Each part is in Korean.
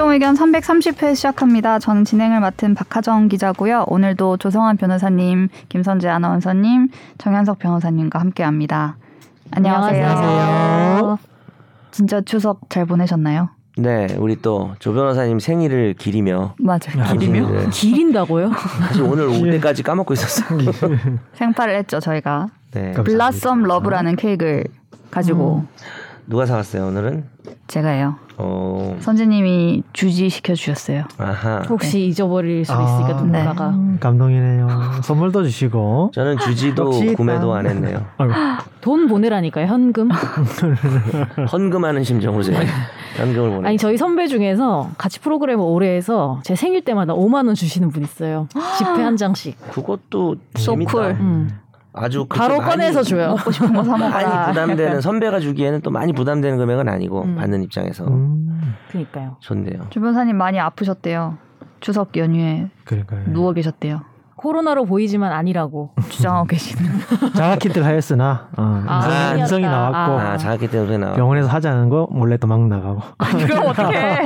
최종 의견 330회 시작합니다. 저는 진행을 맡은 박하정 기자고요. 오늘도 조성환 변호사님, 김선재 아나운서님, 정현석 변호사님과 함께합니다. 안녕하세요. 안녕하세요. 진짜 추석 잘 보내셨나요? 네, 우리 또 조 변호사님 생일을 기리며 맞아요. 기리며 네. 기린다고요? 사실 오늘 올 때까지 까먹고 있었어요. 생파를 했죠 저희가. 네, 블라썸 러브라는 케이크를 가지고 누가 사왔어요 오늘은? 제가 해요. 어, 선재님이 주지 시켜 주셨어요. 아하. 혹시 잊어버릴 수 있으니까 아, 누군가가 음, 감동이네요. 선물도 주시고. 저는 주지도 구매도 딱. 안 했네요. 돈 보내라니까요 현금. 헌금하는 심정으로 제가 현금을 보내. 아니 저희 선배 중에서 같이 프로그램을 오래 해서 제 생일 때마다 5만 원 주시는 분 있어요. 지폐 한 장씩. 그것도 재밌다. cool. 음. 아주 바로 많이- 꺼내서 줘요. 먹고 싶은 거사 많이 먹어라. 부담되는 선배가 주기에는 또 많이 부담되는 금액은 아니고 음. 받는 입장에서 음, 그러니까요. 좋네요. 조 변호사님 많이 아프셨대요. 추석 연휴에 그러니까요. 누워 계셨대요. 코로나로 보이지만 아니라고. 주장하고 계시는. 자가키트를 하였으나 어, 아, 음성. 음성이 나왔고 아, 자기 때문에 나와. 병원에서 하자는 거 몰래 도망 나가고 그럼 어떡해.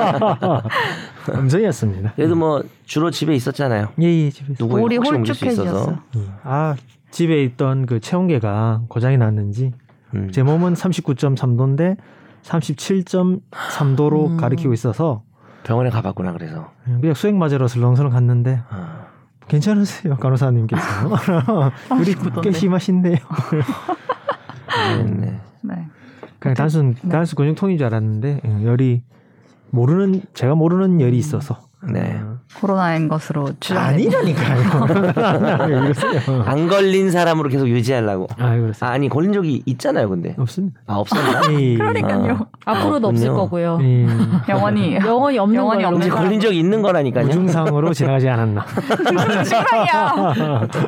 음성이었습니다. 그래도 뭐 주로 집에 있었잖아요. 예예 집에서. 누구 우리 혹시 옮길 수 있어서. 음. 아 집에 있던 그 체온계가 고장이 났는지 음. 제 몸은 39.3도인데 37.3도로 음. 가리키고 있어서 병원에 가봤구나 그래서. 그냥 수액 맞으러 슬렁슬렁 갔는데 아. 괜찮으세요 간호사님께서 열이 꽤 심하신데요. 네. 네. 그냥 단순 단순 근육통인 줄 알았는데 예, 열이 모르는 제가 모르는 열이 있어서 네. 어, 코로나인 것으로 주장. 아니라니까요. 안 걸린 사람으로 계속 유지하려고. 아 그렇습니다. 아, 니 걸린 적이 있잖아요, 근데. 없습니다. 아 없었나? 예, 그러니까요. 앞으로도 없을 없군요. 거고요. 예, 영원히. 영원히 없는 영원히 걸로. 없는 걸린 적이 있는 거라니까요. 우중상으로 지나가지 않았나. 증상이야.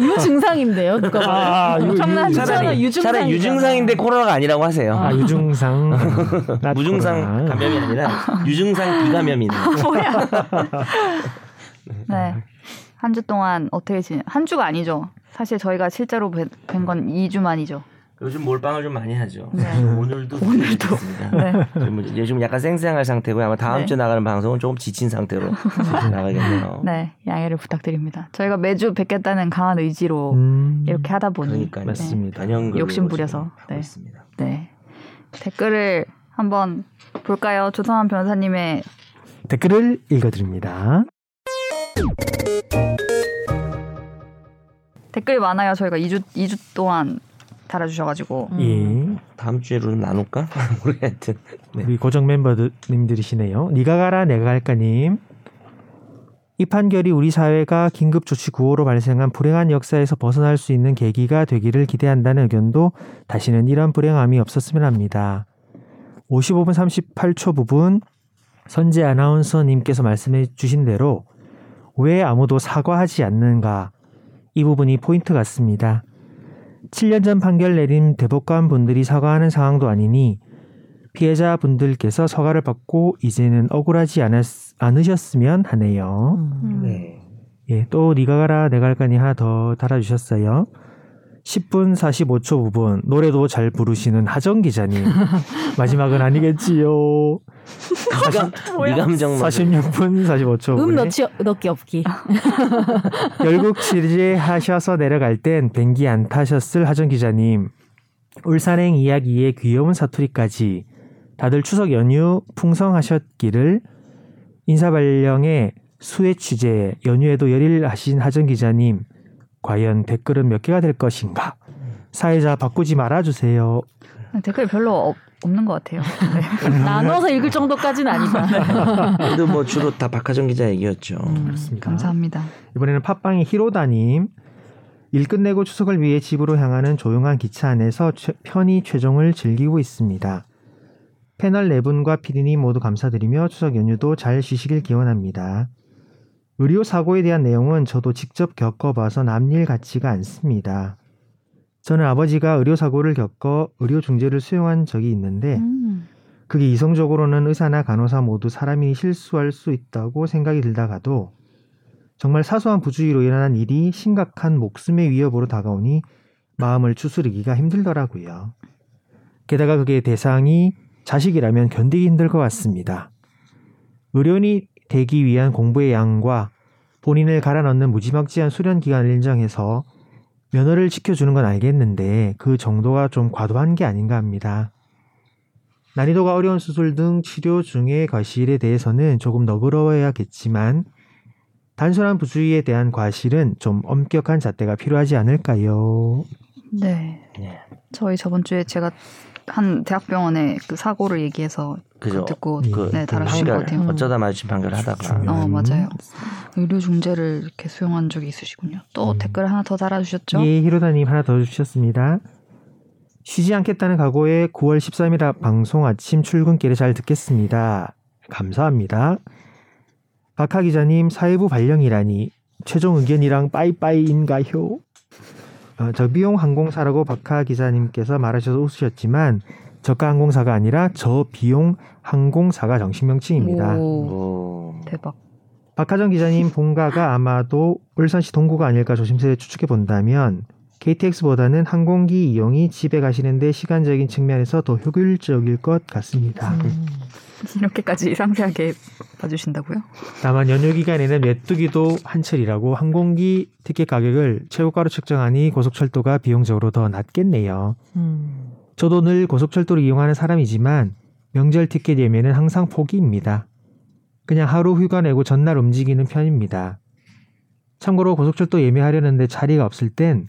유증상인데요. 누가. 아, 유, 엄청난 유, 차라리. 차라리 유증상인데 코로나가 아니라고 하세요. 아 유중상. 무증상. 감염이 아니라 유증상 비감염이네. 네. 한 주 동안 어떻게 지내? 한 주가 아니죠. 사실 저희가 실제로 뵌 건 2주 만이죠. 요즘 몰빵을 좀 많이 하죠. 네. 오늘도 오늘도 네. 요즘 약간 쌩쌩할 상태고 아마 다음 네. 주에 나가는 방송은 조금 지친 상태로 나가겠네요. 네. 양해를 부탁드립니다. 저희가 매주 뵙겠다는 강한 의지로 음, 이렇게 하다 보니 그러니까 맞습니다. 단연극을 욕심 부려서. 네. 네. 댓글을 한번 볼까요? 조성환 변호사님의 댓글을 읽어드립니다. 댓글이 많아요. 저희가 2주 2주 동안 달아주셔가지고 음. 예. 다음 주에로 좀 나눌까? 모르겠든. 네. 우리 고정 멤버님들이시네요. 니가 가라 내가 갈까님. 이 판결이 우리 사회가 긴급조치 구호로 발생한 불행한 역사에서 벗어날 수 있는 계기가 되기를 기대한다는 의견도 다시는 이런 불행함이 없었으면 합니다. 55분 38초 부분 선재 아나운서님께서 말씀해 주신 대로 왜 아무도 사과하지 않는가 이 부분이 포인트 같습니다. 7년 전 판결 내린 대법관 분들이 사과하는 상황도 아니니 피해자 분들께서 서가를 받고 이제는 억울하지 않았, 않으셨으면 하네요. 음. 네. 예, 또 니가 가라 내가 갈까니 하나 더 달아주셨어요. 10분 45초 부분 노래도 잘 부르시는 하정 기자님 마지막은 아니겠지요. 미감정 46분 45초 음 넣지 넣기 없기. 결국 취재하셔서 내려갈 땐 뱅기 안 타셨을 하정 기자님. 울산행 이야기의 귀여운 사투리까지 다들 추석 연휴 풍성하셨기를 인사발령에 수해 취재 연휴에도 열일하신 하정 기자님. 과연 댓글은 몇 개가 될 것인가? 사회자 바꾸지 말아주세요. 댓글이 별로 없, 없는 것 같아요. 네. 나눠서 읽을 정도까지는 아니다. 그래도 뭐 주로 다 박하정 기자 얘기였죠. 그렇습니다. 감사합니다. 이번에는 팟빵의 히로다님. 일 끝내고 추석을 위해 집으로 향하는 조용한 기차 안에서 최- 편히 최종을 즐기고 있습니다. 패널 네 분과 피디님 모두 감사드리며 추석 연휴도 잘 쉬시길 기원합니다. 의료 사고에 대한 내용은 저도 직접 겪어봐서 남일 같지가 않습니다. 저는 아버지가 의료 사고를 겪어 의료 중재를 수용한 적이 있는데 음. 그게 이성적으로는 의사나 간호사 모두 사람이 실수할 수 있다고 생각이 들다가도 정말 사소한 부주의로 일어난 일이 심각한 목숨의 위협으로 다가오니 마음을 추스르기가 힘들더라고요. 게다가 그게 대상이 자식이라면 견디기 힘들 것 같습니다. 의료인이 되기 위한 공부의 양과 본인을 갈아 넣는 무지막지한 수련 기간을 인정해서 면허를 지켜주는 건 알겠는데 그 정도가 좀 과도한 게 아닌가 합니다. 난이도가 어려운 수술 등 치료 중의 과실에 대해서는 조금 너그러워야겠지만 단순한 부주의에 대한 과실은 좀 엄격한 잣대가 필요하지 않을까요? 네. 네. 저희 저번 주에 제가 한 대학병원의 그 사고를 얘기해서 그죠. 그 듣고 그 네, 다루신 것 판결 같아요. 음. 어쩌다 마주친 판결을 하다가 음. 어 맞아요. 의료 중재를 이렇게 수용한 적이 있으시군요. 또 음. 댓글 하나 더 달아주셨죠? 예, 히로다님 하나 더 주셨습니다. 쉬지 않겠다는 각오에 9월 13일 방송 아침 출근길에 잘 듣겠습니다. 감사합니다. 박하 기자님 사회부 발령이라니 최종 의견이랑 빠이빠이인가요? 어, 저비용 항공사라고 박하 기자님께서 말하셔서 웃으셨지만 저가 항공사가 아니라 저비용 항공사가 정식 명칭입니다. 오, 오. 대박. 박하정 기자님 본가가 아마도 울산시 동구가 아닐까 조심스레 추측해 본다면 KTX보다는 항공기 이용이 집에 가시는데 시간적인 측면에서 더 효율적일 것 같습니다. 음. 이렇게까지 상세하게 봐주신다고요? 다만 연휴 기간에는 메뚜기도 한철이라고 항공기 티켓 가격을 최고가로 측정하니 고속철도가 비용적으로 더 낮겠네요. 음. 저도 늘 고속철도를 이용하는 사람이지만 명절 티켓 예매는 항상 포기입니다. 그냥 하루 휴가 내고 전날 움직이는 편입니다. 참고로 고속철도 예매하려는데 자리가 없을 땐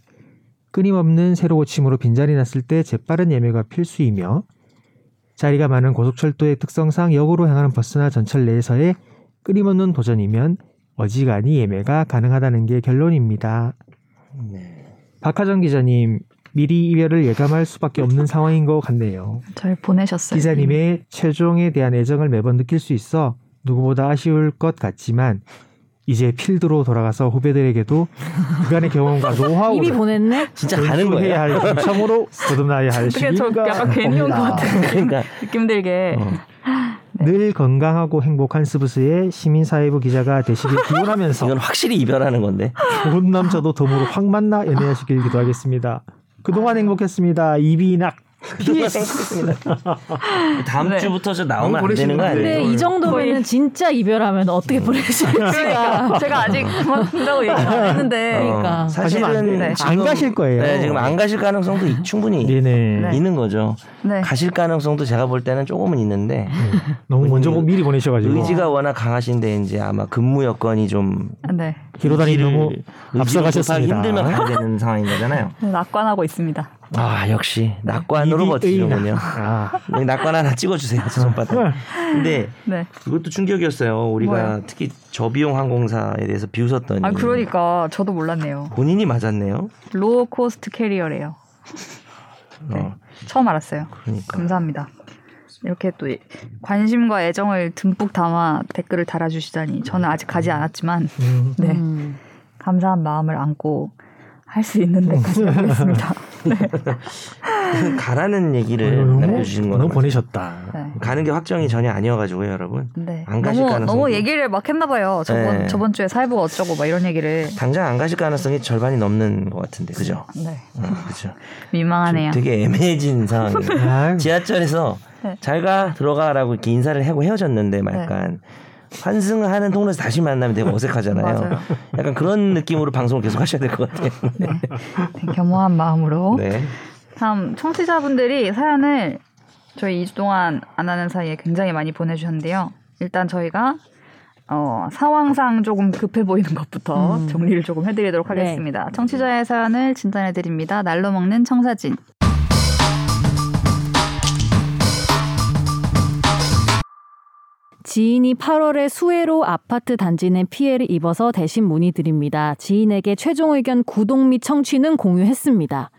끊임없는 새로 고침으로 빈자리 났을 때 재빠른 예매가 필수이며 자리가 많은 고속철도의 특성상 역으로 향하는 버스나 전철 내에서의 끊임없는 도전이면 어지간히 예매가 가능하다는 게 결론입니다. 네. 박하정 기자님, 미리 이별을 예감할 수밖에 없는 상황인 것 같네요. 잘 보내셨어요. 기자님의 최종에 대한 애정을 매번 느낄 수 있어 누구보다 아쉬울 것 같지만 이제 필드로 돌아가서 후배들에게도 그간의 경험과 이미 노하우를 보냈네. 진짜 가는 거예요. 해야 할 감성으로 거듭나야 할 시기가 약간 괜히 온 것. 같아요. 그러니까 느낌 들게. 어. 늘 건강하고 행복한 스브스의 시민사회부 기자가 되시길 기원하면서 이건 확실히 이별하는 건데. 좋은 남자도 덤으로 확 만나 연애하시길 기도하겠습니다. 그동안 행복했습니다. 이비낙. 다음 네. 주부터 저 나오면 안 되는 거 건데. 근데 아니에요? 이 정도면은 거의- 진짜 이별하면 어떻게 보내실지가. 그러니까 제가 아직 그만둔다고 얘기 안 했는데 그러니까. 어, 사실은 네. 지금- 안 가실 거예요. 네, 지금 안 가실 가능성도 이- 충분히 네네. 네. 있는 거죠. 네. 가실 가능성도 제가 볼 때는 조금은 있는데 너무 먼저 뭐 미리 보내셔가지고 의지가 워낙 강하신데 이제 아마 근무 여건이 좀 네. 기로다니 너무 앞서가셨습니다. 힘들면 가야 되는 상황인 거잖아요. 낙관하고 있습니다. 아 역시 낙관으로 버티는군요. 아, 낙관 하나 찍어주세요, 제 손바닥. 근데 네. 이것도 충격이었어요. 우리가 뭐요? 특히 저비용 항공사에 대해서 비웃었더니 아 그러니까 저도 몰랐네요. 본인이 맞았네요. low cost carrier래요. 네. 어, 처음 알았어요. 그러니까 감사합니다. 이렇게 또 관심과 애정을 듬뿍 담아 댓글을 달아주시다니 저는 아직 가지 않았지만 음. 네 음. 감사한 마음을 안고 할 수 있는 데까지 해보겠습니다. 가라는 얘기를 너무, 남겨주시는 너무 거는 보내셨다. 네. 가는 게 확정이 전혀 아니어가지고요, 여러분. 네. 안 가실 너무 가능성도. 너무 얘기를 막 했나봐요. 저번 네. 저번 주에 사회부가 어쩌고 막 이런 얘기를. 당장 안 가실 가능성이 절반이 넘는 것 같은데, 그죠? 네. 어, 그죠. 민망하네요. 되게 애매해진 상황이에요. 아, 지하철에서 네. 잘 가, 들어가라고 이렇게 인사를 하고 헤어졌는데, 막 약간 환승을 하는 통로에서 다시 만나면 되게 어색하잖아요. 맞아요. 약간 그런 느낌으로 방송을 계속 하셔야 될 것 같아요. 네. 네, 겸허한 마음으로. 네. 다음 청취자분들이 사연을 저희 2주 동안 안 하는 사이에 굉장히 많이 보내주셨는데요. 일단 저희가 어, 상황상 조금 급해 보이는 것부터 음. 정리를 조금 해드리도록 네. 하겠습니다. 청취자의 사연을 진단해드립니다. 날로 먹는 청사진. 지인이 8월에 수해로 아파트 단지 내 피해를 입어서 대신 문의드립니다. 지인에게 최종 의견 구독 및 청취는 공유했습니다.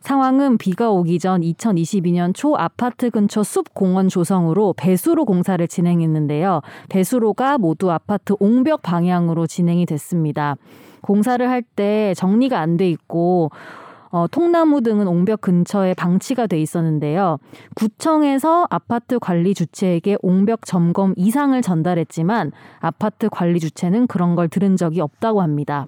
상황은 비가 오기 전 2022년 초 아파트 근처 숲 공원 조성으로 배수로 공사를 진행했는데요. 배수로가 모두 아파트 옹벽 방향으로 진행이 됐습니다. 공사를 할 때 정리가 안 돼 있고 어, 통나무 등은 옹벽 근처에 방치가 돼 있었는데요. 구청에서 아파트 관리 주체에게 옹벽 점검 이상을 전달했지만 아파트 관리 주체는 그런 걸 들은 적이 없다고 합니다.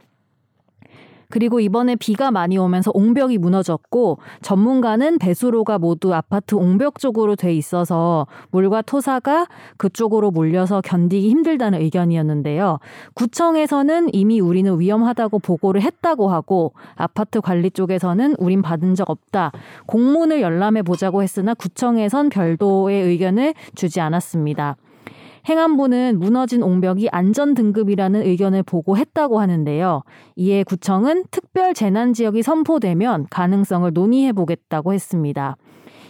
그리고 이번에 비가 많이 오면서 옹벽이 무너졌고 전문가는 배수로가 모두 아파트 옹벽 쪽으로 돼 있어서 물과 토사가 그쪽으로 몰려서 견디기 힘들다는 의견이었는데요. 구청에서는 이미 우리는 위험하다고 보고를 했다고 하고 아파트 관리 쪽에서는 우린 받은 적 없다. 공문을 열람해 보자고 했으나 구청에선 별도의 의견을 주지 않았습니다. 행안부는 무너진 옹벽이 안전 등급이라는 의견을 보고했다고 하는데요. 이에 구청은 특별 재난 지역이 선포되면 가능성을 논의해 보겠다고 했습니다.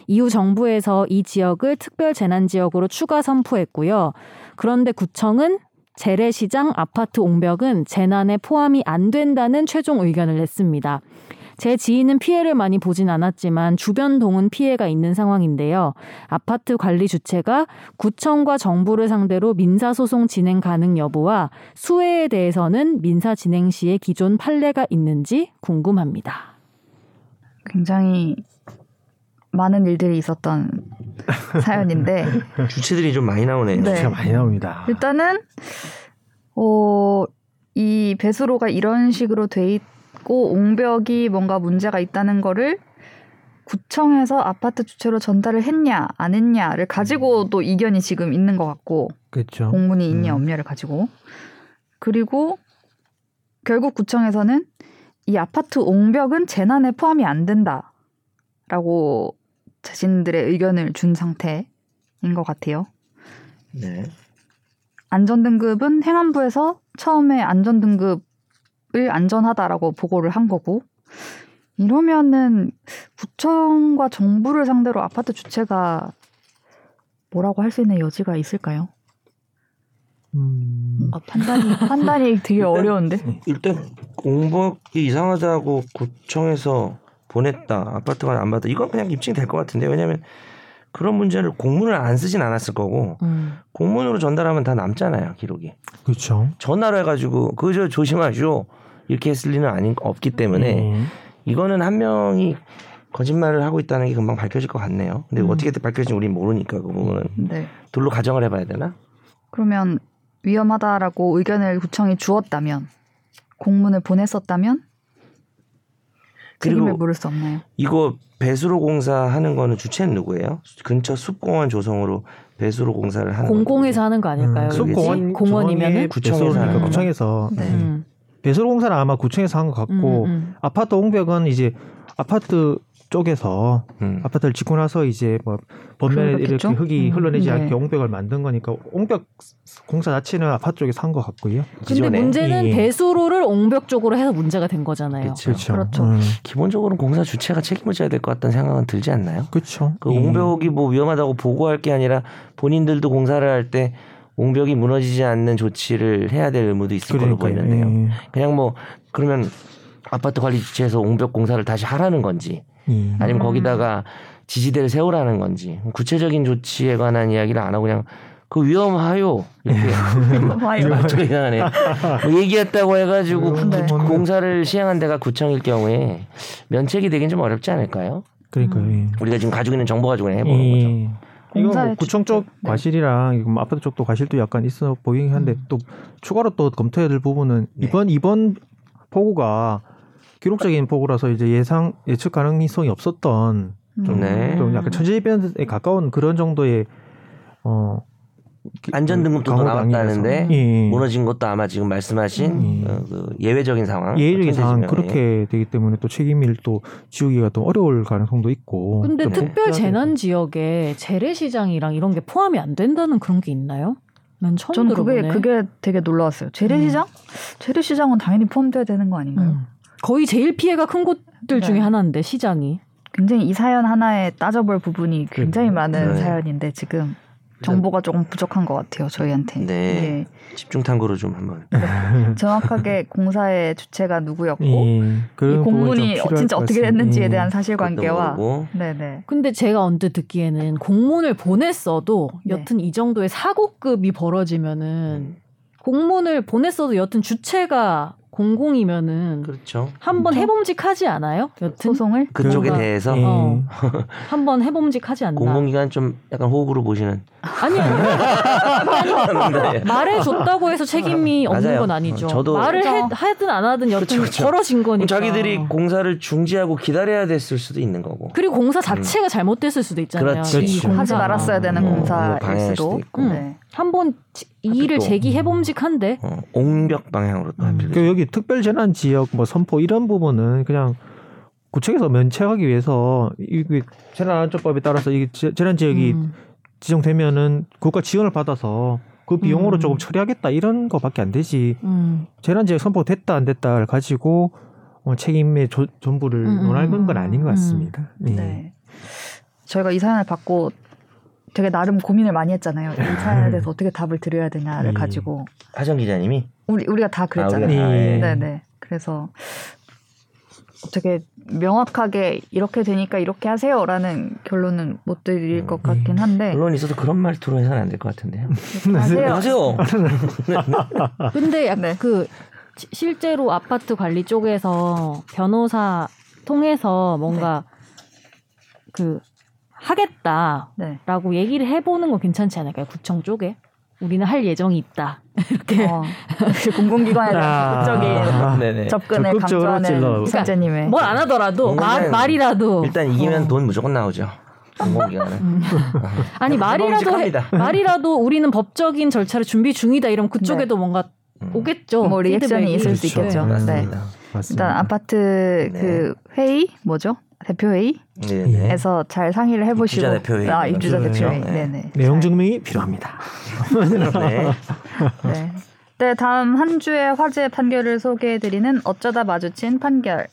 이후 정부에서 이 지역을 특별 재난 지역으로 추가 선포했고요. 그런데 구청은 재래시장 아파트 옹벽은 재난에 포함이 안 된다는 최종 의견을 냈습니다. 제 지인은 피해를 많이 보진 않았지만 주변 동은 피해가 있는 상황인데요. 아파트 관리 주체가 구청과 정부를 상대로 민사소송 진행 가능 여부와 수혜에 대해서는 민사 진행 시에 기존 판례가 있는지 궁금합니다. 굉장히 많은 일들이 있었던 사연인데 주체들이 좀 많이 나오네요. 네. 진짜 많이 나옵니다. 일단은 어, 이 배수로가 이런 식으로 돼 있 고 옹벽이 뭔가 문제가 있다는 거를 구청에서 아파트 주체로 전달을 했냐 안 했냐를 가지고 또 이견이 지금 있는 것 같고 그렇죠. 공문이 있냐 음. 없냐를 가지고 그리고 결국 구청에서는 이 아파트 옹벽은 재난에 포함이 안 된다라고 자신들의 의견을 준 상태인 것 같아요. 네. 안전등급은 행안부에서 처음에 안전등급 을 안전하다라고 보고를 한 거고 이러면은 구청과 정부를 상대로 아파트 주체가 뭐라고 할 수 있는 여지가 있을까요? 음, 뭔가 판단이 판단이 되게 어려운데. 일단 공복이 이상하다고 구청에서 보냈다. 아파트가 안 받다. 이건 그냥 입증이 될 것 같은데 왜냐하면 그런 문제를 공문을 안 쓰진 않았을 거고 음. 공문으로 전달하면 다 남잖아요 기록이. 그렇죠. 전화로 해가지고 그저 조심하시오 이렇게 했을 리는 아닌 없기 때문에 음. 이거는 한 명이 거짓말을 하고 있다는 게 금방 밝혀질 것 같네요. 근데 음. 어떻게 밝혀질지 우린 모르니까 그 부분은 네. 둘로 가정을 해봐야 되나? 그러면 위험하다라고 의견을 구청이 주었다면 공문을 보냈었다면 책임을 그리고 물을 수 없나요? 이거 배수로 공사 하는 거는 주체는 누구예요? 근처 숲공원 조성으로 배수로 공사를 하는 공공에서 하는 거 아닐까요? 음, 숲공원 공원이면은 구청에서 구청에서 하는. 구청에서 네. 음. 배수로 공사는 아마 구청에서 한 것 같고 음, 음. 아파트 옹벽은 이제 아파트 쪽에서 음. 아파트를 짓고 나서 이제 뭐 범면에? 이렇게 흙이 음, 흘러내지 네. 않게 옹벽을 만든 거니까 옹벽 공사 자체는 아파트 쪽에서 한 것 같고요. 근데 기존에. 문제는 예. 배수로를 옹벽 쪽으로 해서 문제가 된 거잖아요. 그렇죠. 그렇죠. 음, 기본적으로 공사 주체가 책임을 져야 될 것 같다는 생각은 들지 않나요? 그렇죠. 그 예. 옹벽이 뭐 위험하다고 보고할 게 아니라 본인들도 공사를 할때 옹벽이 무너지지 않는 조치를 해야 될 의무도 있을 걸로 그러니까요. 보이는데요. 예. 그냥 뭐 그러면 아파트 관리 주체에서 옹벽 공사를 다시 하라는 건지 예. 아니면 음. 거기다가 지지대를 세우라는 건지 구체적인 조치에 관한 이야기를 안 하고 그냥 그 위험하요 이렇게. 말투가 이상하네. 뭐 얘기했다고 해가지고 구- 네. 공사를 시행한 데가 구청일 경우에 면책이 되긴 좀 어렵지 않을까요? 그러니까요. 예. 우리가 지금 가지고 있는 정보 가지고 그냥 해보는 거죠. 예. 이거 뭐 구청 쪽 네. 과실이랑 뭐 아파트 쪽도 과실도 약간 있어 보이긴 한데 음. 또 추가로 또 검토해야 될 부분은 네. 이번 이번 폭우가 기록적인 폭우라서 이제 예상 예측 가능성이 없었던 좀, 네. 좀 약간 천재지변에 가까운 그런 정도의 어 기- 안전등급도 더 아니라서. 예. 무너진 것도 아마 지금 말씀하신 음. 어, 그 예외적인 상황, 예외적인 상황. 그렇게 되기 때문에 또 책임을 또 지우기가 또 어려울 가능성도 있고. 근데 좀 특별 해야 재난. 지역에 재래시장이랑 이런 게 포함이 안 된다는 그런 게 있나요? 난 처음 저는 그게 들어보네. 그게 되게 놀라웠어요. 재래시장? 재래시장은 당연히 포함돼야 되는 거 아닌가요? 음. 거의 제일 피해가 큰 곳들 네. 중에 하나인데 시장이. 굉장히 이 사연 하나에 따져볼 부분이 굉장히 많은 네. 사연인데 지금 정보가 조금 부족한 것 같아요 저희한테. 네. 집중 탐구로 좀 한번. 예. 정확하게 공사의 주체가 누구였고 예. 이 공문이 진짜 것 어떻게. 됐는지에 예. 대한 사실관계와. 네네 근데 제가 언뜻 듣기에는 공문을 보냈어도 네. 여튼 이 정도의 사고급이 벌어지면은 음. 공문을 보냈어도 여튼 주체가 공공이면은 그렇죠. 한번. 해봄직하지 않아요? 여튼 소송을 그쪽에 대해서 예. 어. 한번 해봄직하지 않나? 공공기관 좀 약간 호구로 보시는 아니 네. 말해줬다고 해서 책임이 없는 맞아요. 건 아니죠. 저도- 말을 해, 그렇죠. 하든 안 하든 여튼 그렇죠, 그렇죠. 벌어진 거니까. 자기들이 공사를 중지하고 기다려야 됐을 수도 있는 거고. 그리고 공사 자체가 잘못됐을 수도 있잖아요. 그렇지. 공사가. 하지 말았어야 되는 방해할 공사일 수도. 수도 있고. 네. 한번 이 일을 또- 제기해 봄직한데 어, 옹벽 방향으로 또 음, 하필. 그 여기 특별 재난 지역 뭐 선포 이런 부분은 그냥 구청에서 면책하기 위해서 이게 재난 안전법에 따라서 이게 재- 재난 지역이 음. 지정되면은 국가 지원을 받아서 그 비용으로 음. 조금 처리하겠다 이런 거밖에 안 되지. 음. 재난 지역 선포 됐다 안 됐다를 가지고 어, 책임의 조- 전부를 음, 음, 논하는 건 음. 아닌 것 같습니다. 네. 네. 저희가 이 사연을 받고 되게 나름 고민을 많이 했잖아요. 이 사연에 대해서 어떻게 답을 드려야 되냐를 음. 가지고 하정 기자님이 우리 우리가 다 그랬잖아요. 우리가 다, 예. 네, 네. 그래서 어떻게 명확하게 이렇게 되니까 이렇게 하세요라는 결론은 못 드릴 것 같긴 한데 물론 있어도 그런 말투로 해서는 안 될 것 같은데요. 하세요. 하세요. 근데 약 네. 그 시- 실제로 아파트 관리 쪽에서 변호사 통해서 뭔가 그 하겠다라고 네. 얘기를 해보는 건 괜찮지 않을까요? 구청 쪽에 우리는 할 예정이 있다 이렇게 어, 공공기관에 대한 아. 적극적인. 접근을. 강조하는 선재님의 뭘 안 하더라도 공공기관- 말, 말이라도 일단 이기면 어. 돈 무조건 나오죠. 공공기관은. 음. 아니 말이라도 해. 말이라도 우리는 법적인 절차를 준비 중이다 이러면 그쪽에도 뭔가 음. 오겠죠. 뭐 리액션이. 있을 수 그렇죠. 있겠죠. 네. 맞습니다. 맞습니다. 일단 아파트 네. 그 회의 뭐죠? 대표 회의에서 네네. 잘 상의를 해보시고 입주자 대표 회의. 아 입주자 그렇죠. 대표 회의. 네. 네네. 내용 잘- 증명이 필요합니다. 네. 네. 네, 다음 한 주의 화제 판결을 소개해드리는 어쩌다 마주친 판결.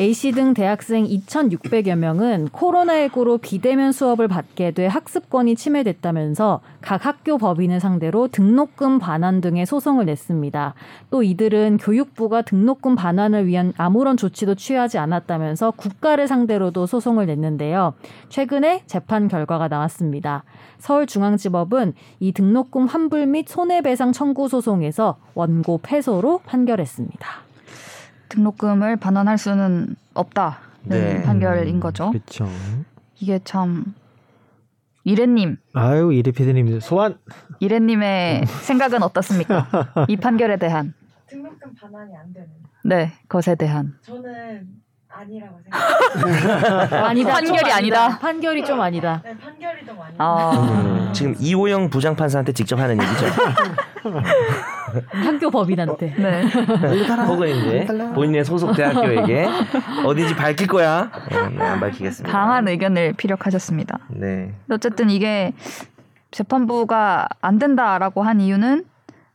A씨 등 대학생 2,600여 명은 코로나19로 비대면 수업을 받게 돼 학습권이 침해됐다면서 각 학교 법인을 상대로 등록금 반환 등의 소송을 냈습니다. 또 이들은 교육부가 등록금 반환을 위한 아무런 조치도 취하지 않았다면서 국가를 상대로도 소송을 냈는데요. 최근에 재판 결과가 나왔습니다. 서울중앙지법은 이 등록금 환불 및 손해배상 청구 소송에서 원고 패소로 판결했습니다. 등록금을 반환할 수는 없다는 네. 판결인 거죠. 그렇죠. 이게 참 이래님, 아유 이리 피디님 소환. 이래님의 생각은 어떻습니까? 이 판결에 대한 등록금 반환이 안 되는. 네 것에 대한 저는 아니라고 생각해요. 아니다. 판결이 좀 아니다. 판결이 좀 아니다. 네, 판결이 좀 아니에요. 아, 음, 지금 이호영 부장판사한테 직접 하는 얘기죠. 학교 법인한테. 네. 혹은 이제 본인의 소속 대학교에게 어딘지 밝힐 거야. 네, 네, 안 밝히겠습니다. 강한 의견을 피력하셨습니다. 네. 어쨌든 이게 재판부가 안 된다라고 한 이유는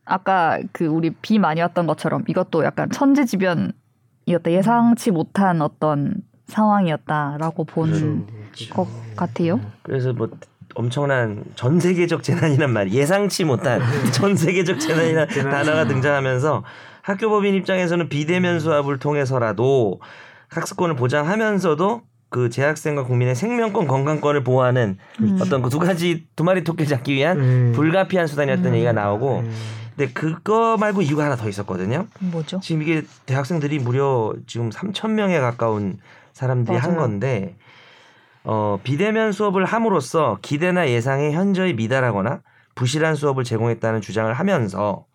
아까 그 우리 비 많이 왔던 것처럼 이것도 약간 천재지변 이었다 예상치 못한 어떤 상황이었다라고 본 것 같아요. 그래서 뭐 엄청난 전 세계적 재난이란 말 예상치 못한 전 세계적 재난이라는 단어가 등장하면서 학교 법인 입장에서는 비대면 수업을 통해서라도 학습권을 보장하면서도 그 재학생과 국민의 생명권 건강권을 보호하는 음. 어떤 그 두 가지 두 마리 토끼 잡기 위한 음. 불가피한 수단이었던 음. 얘기가 나오고 음. 근데 그거 말고 이유가 하나 더 있었거든요. 뭐죠? 지금 이게 대학생들이 무려 지금 3천 명에 가까운 사람들이 한 맞아요. 건데 어, 비대면 수업을 함으로써 기대나 예상에 현저히 미달하거나 부실한 수업을 제공했다는 주장을 하면서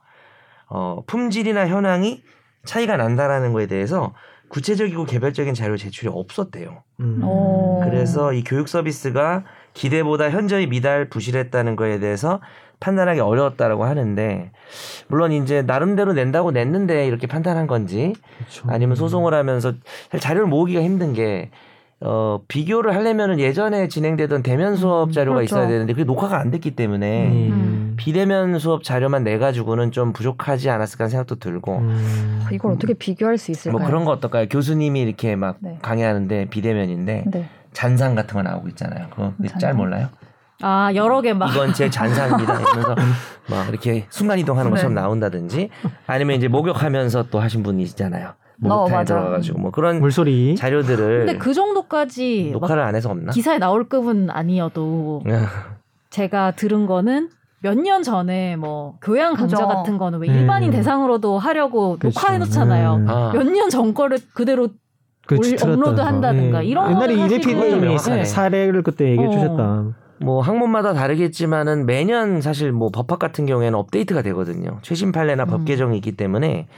어, 품질이나 현황이 차이가 난다라는 거에 대해서 구체적이고 개별적인 자료 제출이 없었대요. 음. 오. 그래서 이 교육 서비스가 기대보다 현저히 미달 부실했다는 거에 대해서 판단하기 어려웠다라고 하는데 물론 이제 나름대로 낸다고 냈는데 이렇게 판단한 건지 그렇죠. 아니면 소송을 하면서 사실 자료를 모으기가 힘든 게 어, 비교를 하려면은 예전에 진행되던 대면 수업 자료가 그렇죠. 있어야 되는데 그게 녹화가 안 됐기 때문에 음. 비대면 수업 자료만 내 가지고는 좀 부족하지 않았을까 하는 생각도 들고 음. 이걸 어떻게 비교할 수 있을까요? 뭐 그런 거 어떨까요? 교수님이 이렇게 막 네. 강의하는데 비대면인데 네. 잔상 같은 거 나오고 있잖아요. 그거 짤 잔상? 몰라요? 아 여러 개 막. 이건 제 잔상입니다. 이러면서 막 이렇게 순간 이동하는 것처럼 네. 나온다든지 아니면 이제 목욕하면서 또 하신 분이 있잖아요. 어, 목욕탕에 맞아. 들어가가지고 뭐 그런 물소리. 자료들을 근데 그 정도까지 막 녹화를 안 해서 없나? 기사에 나올 급은 아니어도 제가 들은 거는 몇년 전에 뭐 교양 강좌 그죠. 같은 거는 왜 음. 일반인 대상으로도 하려고 그렇죠. 녹화해 놓잖아요. 음. 아. 몇년 전 거를 그대로 올- 업로드 거. 한다든가 이런 옛날에 거는 이대 사실은 PD님이 네. 사례를 그때 얘기해 어. 주셨다. 뭐 학문마다 다르겠지만은 매년 사실 뭐 법학 같은 경우에는 업데이트가 되거든요. 최신 판례나 법 음. 개정이 있기 때문에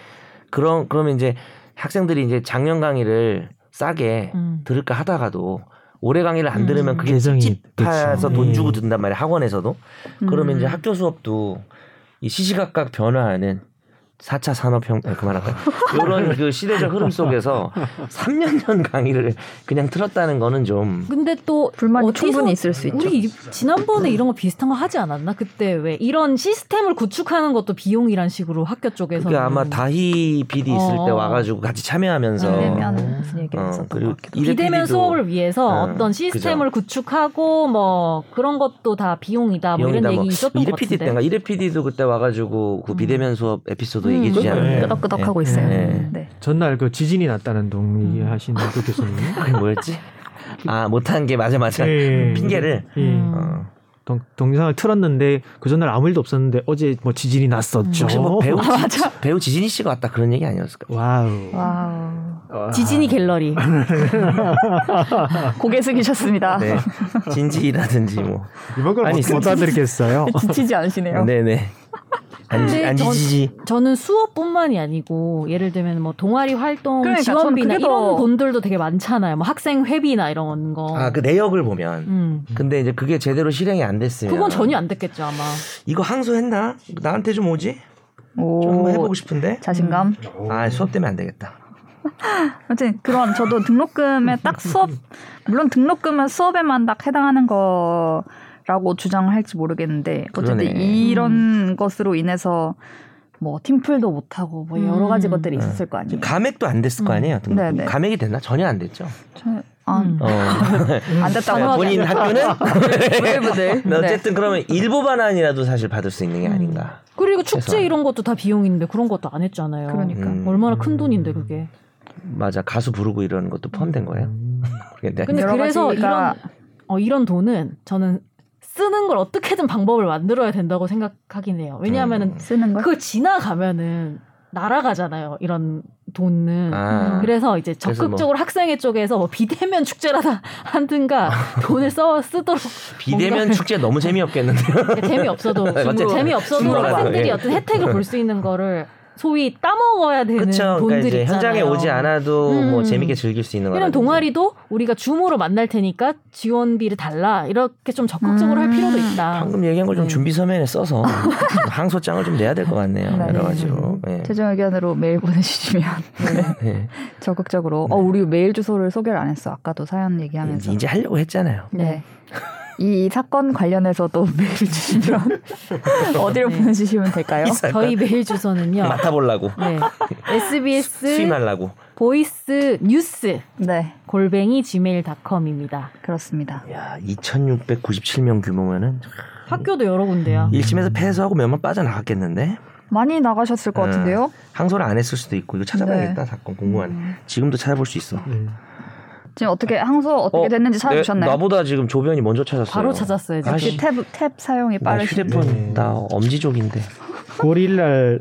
그런 그러면 이제 학생들이 이제 작년 강의를 싸게 음. 들을까 하다가도 올해 강의를 안 음. 들으면 그게 개정이 찝찝해서 됐죠. 돈 예. 주고 든단 말이에요. 학원에서도. 그러면 음. 이제 학교 수업도 이 시시각각 변화하는 4차 산업형 아, 그만할까요? 이런 그 시대적 흐름 속에서 3년 전 강의를 그냥 틀었다는 거는 좀 근데 또 불만이 어디서 충분히 있을 수 있죠. 우리 이- 지난번에 이런 거 비슷한 거 하지 않았나? 그때 왜 이런 시스템을 구축하는 것도 비용이란 식으로 학교 쪽에서 그게 아마 다희 PD 있을 때 어. 와가지고 같이 참여하면서 비대면 무슨 얘기를 어, 했었던 그리고 이래 비대면 PD도 수업을 위해서 어, 어, 떤 시스템을 구축하고 뭐 그런 것도 다 비용이다 뭐 이런 비용이다, 얘기 뭐 있었던 이래 것 PD 같은데. 때인가 이래 PD도 그때 와가지고 그 음. 비대면 수업 에피소드 음, 얘기해 주지 그거요. 않았나요? 네. 끄덕끄덕하고 있어요. 네. 네. 전날 그 지진이 났다는 동 음. 얘기하시는 그 교수님. 그게 뭐였지? 아 못한 게 맞아 맞아 예. 핑계를 예. 음. 어. 동, 동영상을 틀었는데 그 전날 아무 일도 없었는데 어제 뭐 지진이 났었죠. 혹시 뭐 배우 지, 배우 지진이 씨가 왔다 그런 얘기 아니었을까? 와우. 와우. 와. 지진이 갤러리. 고개 숙이셨습니다. 네 진지라든지 뭐 이번 걸 아니, 못, 못 알아듣겠어요. 지치지 않으시네요. 네네 안지 안지지 저는 수업뿐만이 아니고 예를 들면 뭐 동아리 활동 그러니까 지원비나 이런 더- 돈들도 되게 많잖아요. 뭐 학생 회비나 이런 거. 아 그 내역을 보면 음. 근데 이제 그게 제대로 실행이 안 됐으면 그건 전혀 안 됐겠죠 아마. 이거 항소했나 나한테 좀 오지 오, 좀 한번 해보고 싶은데 자신감. 아 수업 때문에 안 되겠다 아무튼 그런 저도 등록금에 딱 수업 물론 등록금은 수업에만 딱 해당하는 거 라고 주장을 할지 모르겠는데 어쨌든 그러네. 이런 것으로 인해서 뭐 팀플도 못 하고 뭐 여러 가지 음. 것들이 있었을 거 아니에요. 감액도 안 됐을 거 음. 아니에요 등록금. 네네. 감액이 됐나 전혀 안 됐죠 저, 아, 음. 어. 안 됐다고 본인. 학교는 부들부들. 근데 어쨌든 그러면 일부 반환이라도 사실 받을 수 있는 게 음. 아닌가 그리고 축제 최소한. 이런 것도 다 비용인데 그런 것도 안 했잖아요. 그러니까. 음. 얼마나 큰 돈인데 그게. 맞아 가수 부르고 이런 것도 포함된 거예요 음. 근데 그래서 이런 어, 이런 돈은 저는 쓰는 걸 어떻게든 방법을 만들어야 된다고 생각하긴 해요. 왜냐하면은 음. 쓰는 걸. 그걸 지나가면은 날아가잖아요. 이런 돈은. 아. 그래서 이제 그래서 적극적으로 학생회 쪽에서 뭐 비대면 축제라다 하든가 돈을 써 쓰도록 비대면 축제 너무 재미없겠는데요 그러니까 재미없어도 재미없어도 학생들이 예. 어떤 혜택을 볼 수 있는 거를 소위 따먹어야 되는 그렇죠 그러니까 돈들이 이제 있잖아요. 현장에 오지 않아도 뭐 음. 재밌게 즐길 수 있는 거라 이런 동아리도 우리가 줌으로 만날 테니까 지원비를 달라 이렇게 좀 적극적으로 할 음. 필요도 있다. 방금 얘기한 걸좀 네. 준비 서면에 써서 항소장을 좀 내야 될 것 같네요 네. 여러 가지로 예. 최종 의견으로 메일 보내주시면 예. 적극적으로. 어 우리 메일 주소를 소개를 안 했어. 아까도 사연 얘기하면서. 이제 하려고 했잖아요 네. 이 사건 관련해서도 메일 주시면 어디로 네. 보내주시면 될까요? 저희 메일 주소는요. 맡아보려고 네. SBS 수임하려고 voice news 네, 골뱅이 gmail.com입니다. 그렇습니다. 야 2,697명 규모면은 학교도 여러 군데야. 1심에서 패소하고 몇번 빠져나갔겠는데 많이 나가셨을 것 네. 같은데요? 항소를 안 했을 수도 있고 이거 찾아봐야겠다 사건 궁금하네 음. 지금도 찾아볼 수 있어 음. 지금 어떻게 항소 어떻게 어, 됐는지 내- 찾아주셨나요? 나보다 지금 조변이 먼저 찾았어요 바로 찾았어요. 지금. 아씨. 역시 탭, 탭 사용이 나 빠르시네. 휴대폰 네. 나 엄지족인데 9월 1일 날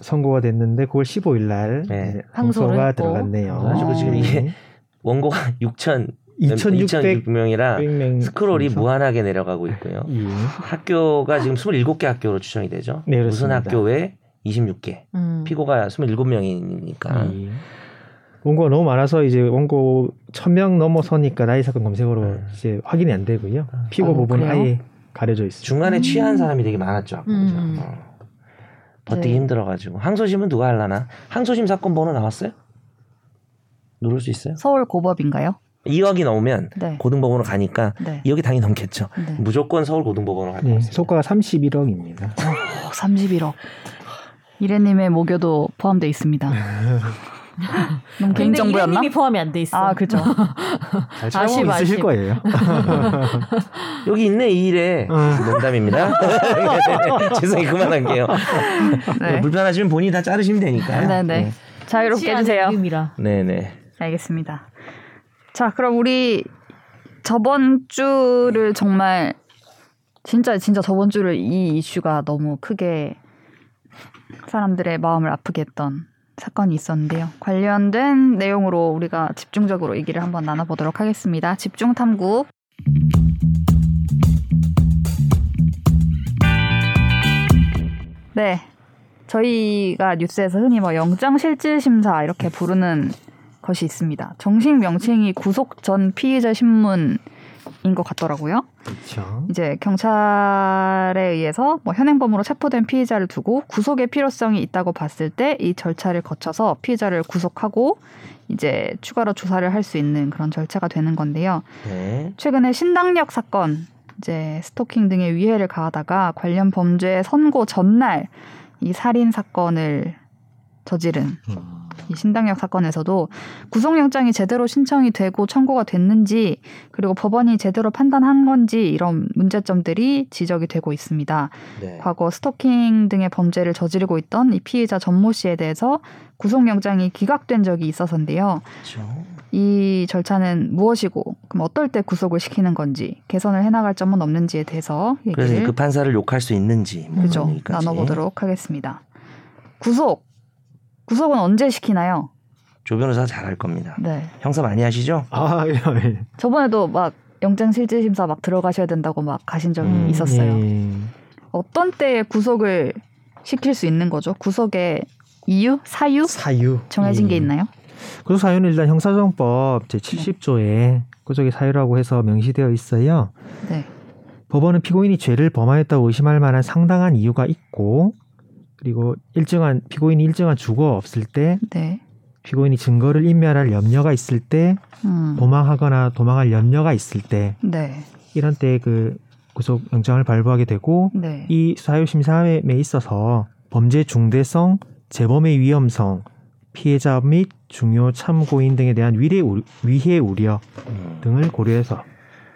선고가 됐는데 9월 15일 날 네. 항소가. 들어갔네요. 그래가지고 지금 이게 원고가 6천 2,600 2,600명이라 100명 스크롤이 정도? 무한하게 내려가고 있고요. 예. 학교가 지금 27개 학교로 추정이 되죠. 네, 무슨 그렇습니다. 학교 외 26개. 음. 피고가 27명이니까. 예. 원고가 너무 많아서 이제 원고 1000명 넘어서니까 나이 사건 검색어로 음. 이제 확인이 안 되고요. 피고 어, 부분은 그래요? 아예 가려져 있습니다. 중간에 음. 취한 사람이 되게 많았죠. 음. 어. 버티기 네. 힘들어가지고. 항소심은 누가 할라나? 항소심 사건 번호 나왔어요? 누를 수 있어요? 서울 고법인가요? 2억이 넘으면 네. 고등법원으로 가니까 네. 2억이 당연히 넘겠죠. 네. 무조건 서울 고등법원으로 갈것 네, 같습니다. 소가가 31억입니다. 오, 31억. 이래님의 모교도 포함되어 있습니다. 너무 근데 개인 정보였나? 이름이 포함이 안 돼 있어. 아, 그죠. 아쉽, 있으실 아쉽. 거예요. 여기 있네 이 일에 어. 농담입니다. 죄송해요 그만할게요. 네. 불편하시면 본인이 다 자르시면 되니까. 네네. 자유롭게 취하는 해주세요. 이름이라. 네네. 알겠습니다. 자, 그럼 우리 저번 주를 정말 진짜 진짜 저번 주를 이 이슈가 너무 크게 사람들의 마음을 아프게 했던 사건이 있었는데요. 관련된 내용으로 우리가 집중적으로 얘기를 한번 나눠보도록 하겠습니다. 집중 탐구. 네. 저희가 뉴스에서 흔히 뭐 영장실질심사 이렇게 부르는 것이 있습니다. 정식 명칭이 구속 전 피의자 신문 인것 같더라고요. 그렇죠. 이제 경찰에 의해서 뭐 현행범으로 체포된 피의자를 두고 구속의 필요성이 있다고 봤을 때 이 절차를 거쳐서 피의자를 구속하고 이제 추가로 조사를 할 수 있는 그런 절차가 되는 건데요. 네. 최근에 신당역 사건, 이제 스토킹 등의 위해를 가하다가 관련 범죄 선고 전날 이 살인 사건을 저지른 음. 이 신당역 사건에서도 구속영장이 제대로 신청이 되고 청구가 됐는지 그리고 법원이 제대로 판단한 건지 이런 문제점들이 지적이 되고 있습니다. 네. 과거 스토킹 등의 범죄를 저지르고 있던 이 피의자 전모 씨에 대해서 구속영장이 기각된 적이 있어서인데요. 그렇죠. 이 절차는 무엇이고 그럼 어떨 때 구속을 시키는 건지 개선을 해나갈 점은 없는지에 대해서 그래서 얘기를 그 판사를 욕할 수 있는지 뭐 그죠. 나눠보도록 하겠습니다. 구속 구속은 언제 시키나요? 조 변호사 잘할 겁니다. 네. 형사 많이 하시죠? 아, 예, 예. 저번에도 막 영장 실질 심사 막 들어가셔야 된다고 막 가신 적이 음, 있었어요. 예. 어떤 때에 구속을 시킬 수 있는 거죠? 구속의 이유, 사유 사유 정해진 게 예. 있나요? 구속 사유는 일단 형사소송법 제 70조에 구속의 사유라고 해서 명시되어 있어요. 네. 법원은 피고인이 죄를 범하였다고 의심할 만한 상당한 이유가 있고 그리고 일정한 피고인이 일정한 주거가 없을 때 네. 피고인이 증거를 인멸할 염려가 있을 때 음. 도망하거나 도망할 염려가 있을 때 네. 이런 때 그 구속 영장을 발부하게 되고 네. 이 사유 심사에 있어서 범죄 중대성, 재범의 위험성, 피해자 및 중요 참고인 등에 대한 위해 우려, 위해 우려 음. 등을 고려해서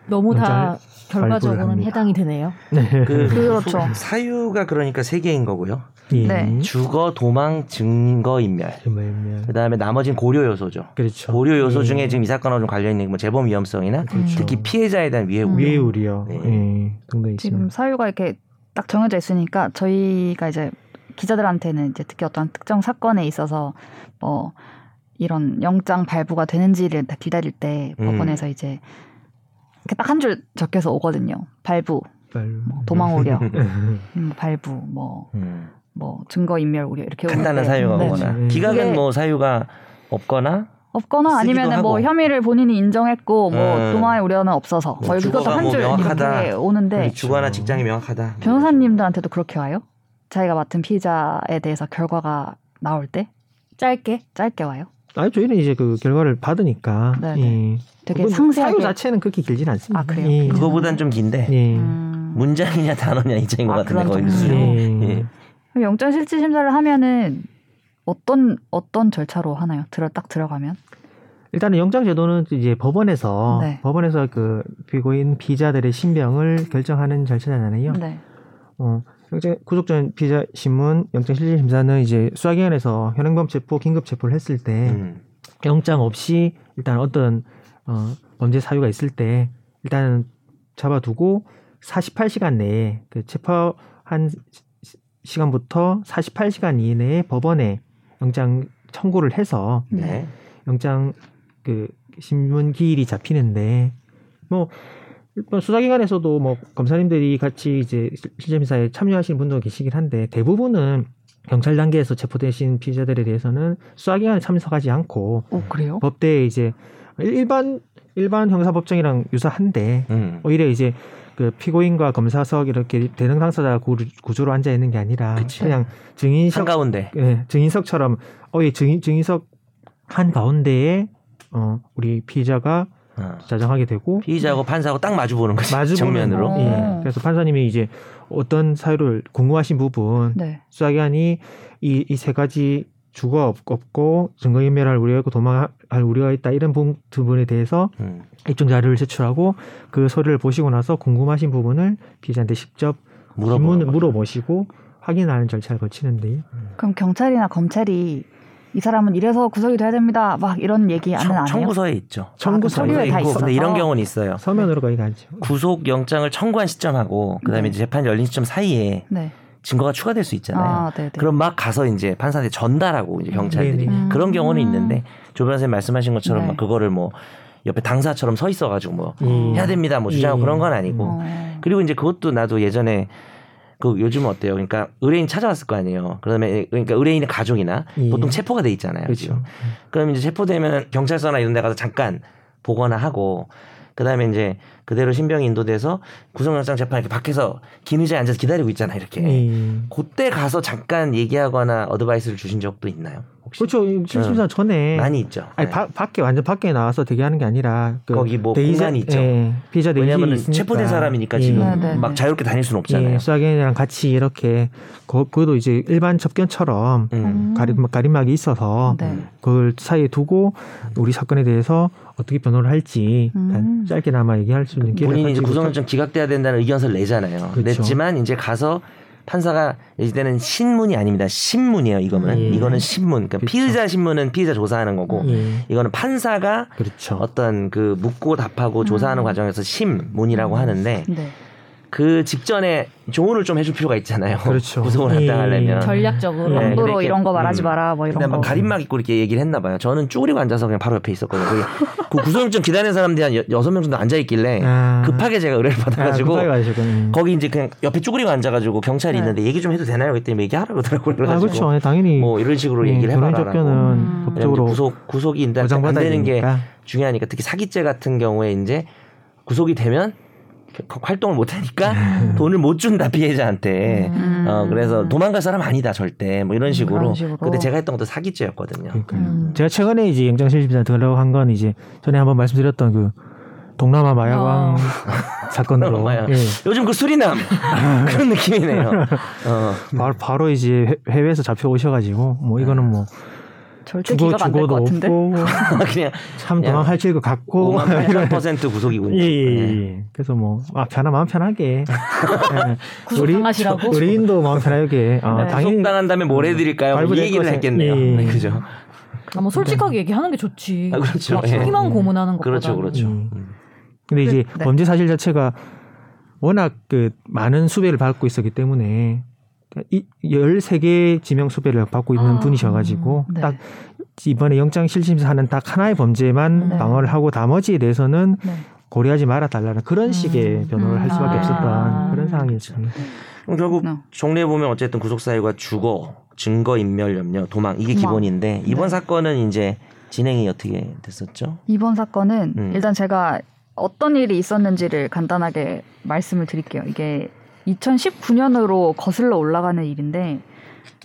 너무 다 결과적으로는. 해당이 되네요. 네. 그 그렇죠. 사유가 그러니까 세 개인 거고요. 예. 네. 주거, 도망, 증거 인멸. 정말면 그다음에 나머지는 고려 요소죠. 그렇죠. 고려 요소 예. 중에 지금 이 사건하고 좀 관련 있는 뭐 재범 위험성이나 그렇죠. 특히 피해자에 대한 위해 음. 우려. 위해 우려 네. 예. 지금 사유가 이렇게 딱 정해져 있으니까 저희가 이제 기자들한테는 이제 특히 어떤 특정 사건에 있어서 뭐 이런 영장 발부가 되는지를 다 기다릴 때 음. 법원에서 이제 딱 한 줄 적혀서 오거든요. 발부. 뭐 도망 우려, 음. 음, 발부, 뭐, 음. 뭐 증거 인멸 우려 이렇게 간단한 사유가 네. 오거나 네. 기각은 뭐 사유가 없거나 없거나 아니면 뭐. 혐의를 본인이 인정했고 뭐 음. 도망의 우려는 없어서 뭐뭐 이것도 주거가 한뭐 줄. 이렇게 오는데 그렇죠. 주거나 직장이 명확하다. 변호사님들한테도 그렇게 와요? 자기가 맡은 피의자에 대해서 결과가 나올 때 짧게 짧게 와요? 아니 저희는 이제 그 결과를 받으니까. 예. 되게 상세하게 사유 자체는 그렇게 길진 않습니다. 아, 그래요? 예. 그거보단 좀 긴데 예. 음, 문장이냐 단어냐 이 차인 것 아, 같은데 거의. 예. 예. 그럼 영장 실질 심사를 하면은 어떤 어떤 절차로 하나요? 들어 딱 들어가면 일단은 영장 제도는 이제 법원에서 네. 법원에서 그 피고인 피자들의 신병을 결정하는 절차잖아요. 네. 어, 영장 구속 전 피자 신문 영장 실질 심사는 이제 수사기관에서 현행범 체포 긴급 체포를 했을 때 음. 영장 없이 일단 어떤 어, 범죄 사유가 있을 때 일단은 잡아두고 48시간 내에 그 체포한 시- 시간부터 48시간 이내에 법원에 영장 청구를 해서 네. 영장 그 신문 기일이 잡히는데 뭐 일단 수사기관에서도 뭐 검사님들이 같이 이제 실질심사에 참여하시는 분도 계시긴 한데 대부분은 경찰 단계에서 체포되신 피의자들에 대해서는 수사기관에 참석하지 않고 오 그래요? 법대에 이제 일반 일반 형사법정이랑 유사한데 음. 오히려 이제 그 피고인과 검사석 이렇게 대등 당사자 구조- 구조로 앉아 있는 게 아니라 그치. 그냥 증인석 한가운데. 예, 증인석처럼 어이 증인 증인석 한 가운데에 어 우리 피의자가 어. 자정하게 되고 피의자하고 판사하고 딱 마주 보는 거지. 마주 정면으로. 어. 예. 그래서 판사님이 이제 어떤 사유를 궁금하신 부분 네. 수사기관이 이 이 세 가지 주거 없- 없고 증거인멸할 우려가 있고 도망할 우려가 있다 이런 부- 부분에 대해서 음. 입증 자료를 제출하고 그 서류를 보시고 나서 궁금하신 부분을 피의자한테 직접 거죠. 물어보시고 확인하는 절차를 거치는데요. 그럼 경찰이나 검찰이 이 사람은 이래서 구속이 돼야 됩니다. 막 이런 얘기 안 해요. 청구서에 있죠. 청구서 아, 그다 있고, 근데 이런 있어서. 경우는 있어요. 서면으로 거의 가죠. 구속 영장을 청구한 시점하고 그다음에 네. 이제 재판 열린 시점 사이에 네. 증거가 추가될 수 있잖아요. 아, 네, 네. 그럼 막 가서 이제 판사한테 전달하고 이제 경찰들이 네네. 음. 그런 경우는 있는데 조 변호사님 말씀하신 것처럼 네. 막 그거를 뭐 옆에 당사처럼 서 있어가지고 뭐 예. 해야 됩니다 뭐 주장하고 예. 그런 건 아니고 어. 그리고 이제 그것도 나도 예전에 그 요즘은 어때요? 그러니까 의뢰인 찾아왔을 거 아니에요. 그다음에 그러니까 의뢰인의 가족이나 예. 보통 체포가 돼 있잖아요. 그렇죠. 그럼 이제 체포되면 경찰서나 이런 데 가서 잠깐 보거나 하고 그다음에 이제 그대로 신병이 인도돼서 구속영장 재판 이렇게 밖에서 긴 의자에 앉아서 기다리고 있잖아요. 이렇게. 예. 그때 가서 잠깐 얘기하거나 어드바이스를 주신 적도 있나요? 혹시? 그렇죠. 실심사 전에 많이 있죠. 아니 네. 바, 밖에 완전 밖에 나와서 대기하는 게 아니라 그 거기 뭐 대기자- 공간이 있죠. 예, 피해자 대기실이 왜냐하면. 체포된 사람이니까 예. 지금 네, 네, 막 네. 자유롭게 다닐 수는 없잖아요. 예, 수사기관이랑 같이 이렇게 그, 그것도 이제 일반 접견처럼 음. 가림, 가림막이 있어서 네. 그걸 사이에 두고 우리 사건에 대해서 어떻게 변호를 할지 음. 짧게나마 얘기할 수 있는 기회를 본인이 이제 가지고 구속영장 기각돼야 된다는 의견서를 내잖아요. 그렇죠. 냈지만 이제 가서 판사가 이제는 신문이 아닙니다. 신문이에요. 이거는 예. 이거는 신문. 그러니까 그렇죠. 피의자 신문은 피의자 조사하는 거고 예, 이거는 판사가 그렇죠. 어떤 그 묻고 답하고 조사하는 음. 과정에서 심문이라고 하는데 네. 그 직전에 조언을 좀 해줄 필요가 있잖아요. 그렇죠. 구속을 예. 할당하려면. 전략적으로 네, 함부로 그러니까- 이런 거 말하지 음. 마라 뭐 이런 근데 거. 막 가림막 입고 이렇게 얘기를 했나 봐요. 저는 쭈그리고 앉아서 그냥 바로 옆에 있었거든요. 그 구속영장 기다리는 사람들이 한 여- 여섯 명 정도 앉아 있길래 아. 급하게 제가 의뢰를 받아가지고 아, 급하게 가셨군요. 거기 이제 그냥 옆에 쭈그리고 앉아가지고 경찰이 네. 있는데 얘기 좀 해도 되나요? 그랬더니 얘기하라 그러더라고요. 아 그래가지고 그렇죠. 네, 당연히 뭐 이런 식으로 예, 얘기를. 접견은 음. 법적으로 구속 구속이 일단 안 되는 게 되니까. 중요하니까 특히 사기죄 같은 경우에 이제 구속이 되면 그 활동을 못 하니까 돈을 못 준다 피해자한테. 음. 어 그래서 도망갈 사람 아니다 절대 뭐 이런 식으로. 그런 식으로. 근데 제가 했던 것도 사기죄였거든요. 음. 제가 최근에 이제 영장실심사 들어간 건 이제 전에 한번 말씀드렸던 그 동남아 마약왕 사건으로 동남아 마약. 예. 요즘 그 수리남 그런 느낌이네요. 어. 바로, 바로 이제 해- 해외에서 잡혀 오셔가지고 뭐 이거는 뭐 절대 죽어 기각 안될것 죽어도 같은데. 없고 그냥 참 그냥 도망할 것 같고 5만 8천 퍼센트 구속이군요. 예, 예, 네. 예. 그래서 뭐 아, 편하 마음 편하게 예. 구속당하시라고? 의뢰인도 마음 편하게 아, 네. 당연히 구속당한 다음에 뭘 해드릴까요? 이 발부될 얘기를 했겠네요. 예. 네, 그죠. 아, 뭐 솔직하게 얘기하는 게 좋지. 아, 그렇죠. 막 예. 희망 고문하는 것보다. 그렇죠, 그렇죠. 음. 음. 근데 이제 네. 범죄 사실 자체가 워낙 그 많은 수배를 받고 있었기 때문에 이 13개 지명 수배를 받고 있는 아, 분이셔가지고 네. 딱 이번에 영장 실심사하는 딱 하나의 범죄만 네. 방어를 하고 나머지에 대해서는 네. 고려하지 말아 달라는 그런 음. 식의 변호를 할 수밖에 아. 없었던 그런 상황이었습니다. 그럼 결국 네. 종례에 보면 어쨌든 구속 사유가 주거, 증거 인멸 염려, 도망 이게 도망. 기본인데 이번 네. 사건은 이제 진행이 어떻게 됐었죠? 이번 사건은 음. 일단 제가 어떤 일이 있었는지를 간단하게 말씀을 드릴게요. 이게 2019년으로 거슬러 올라가는 일인데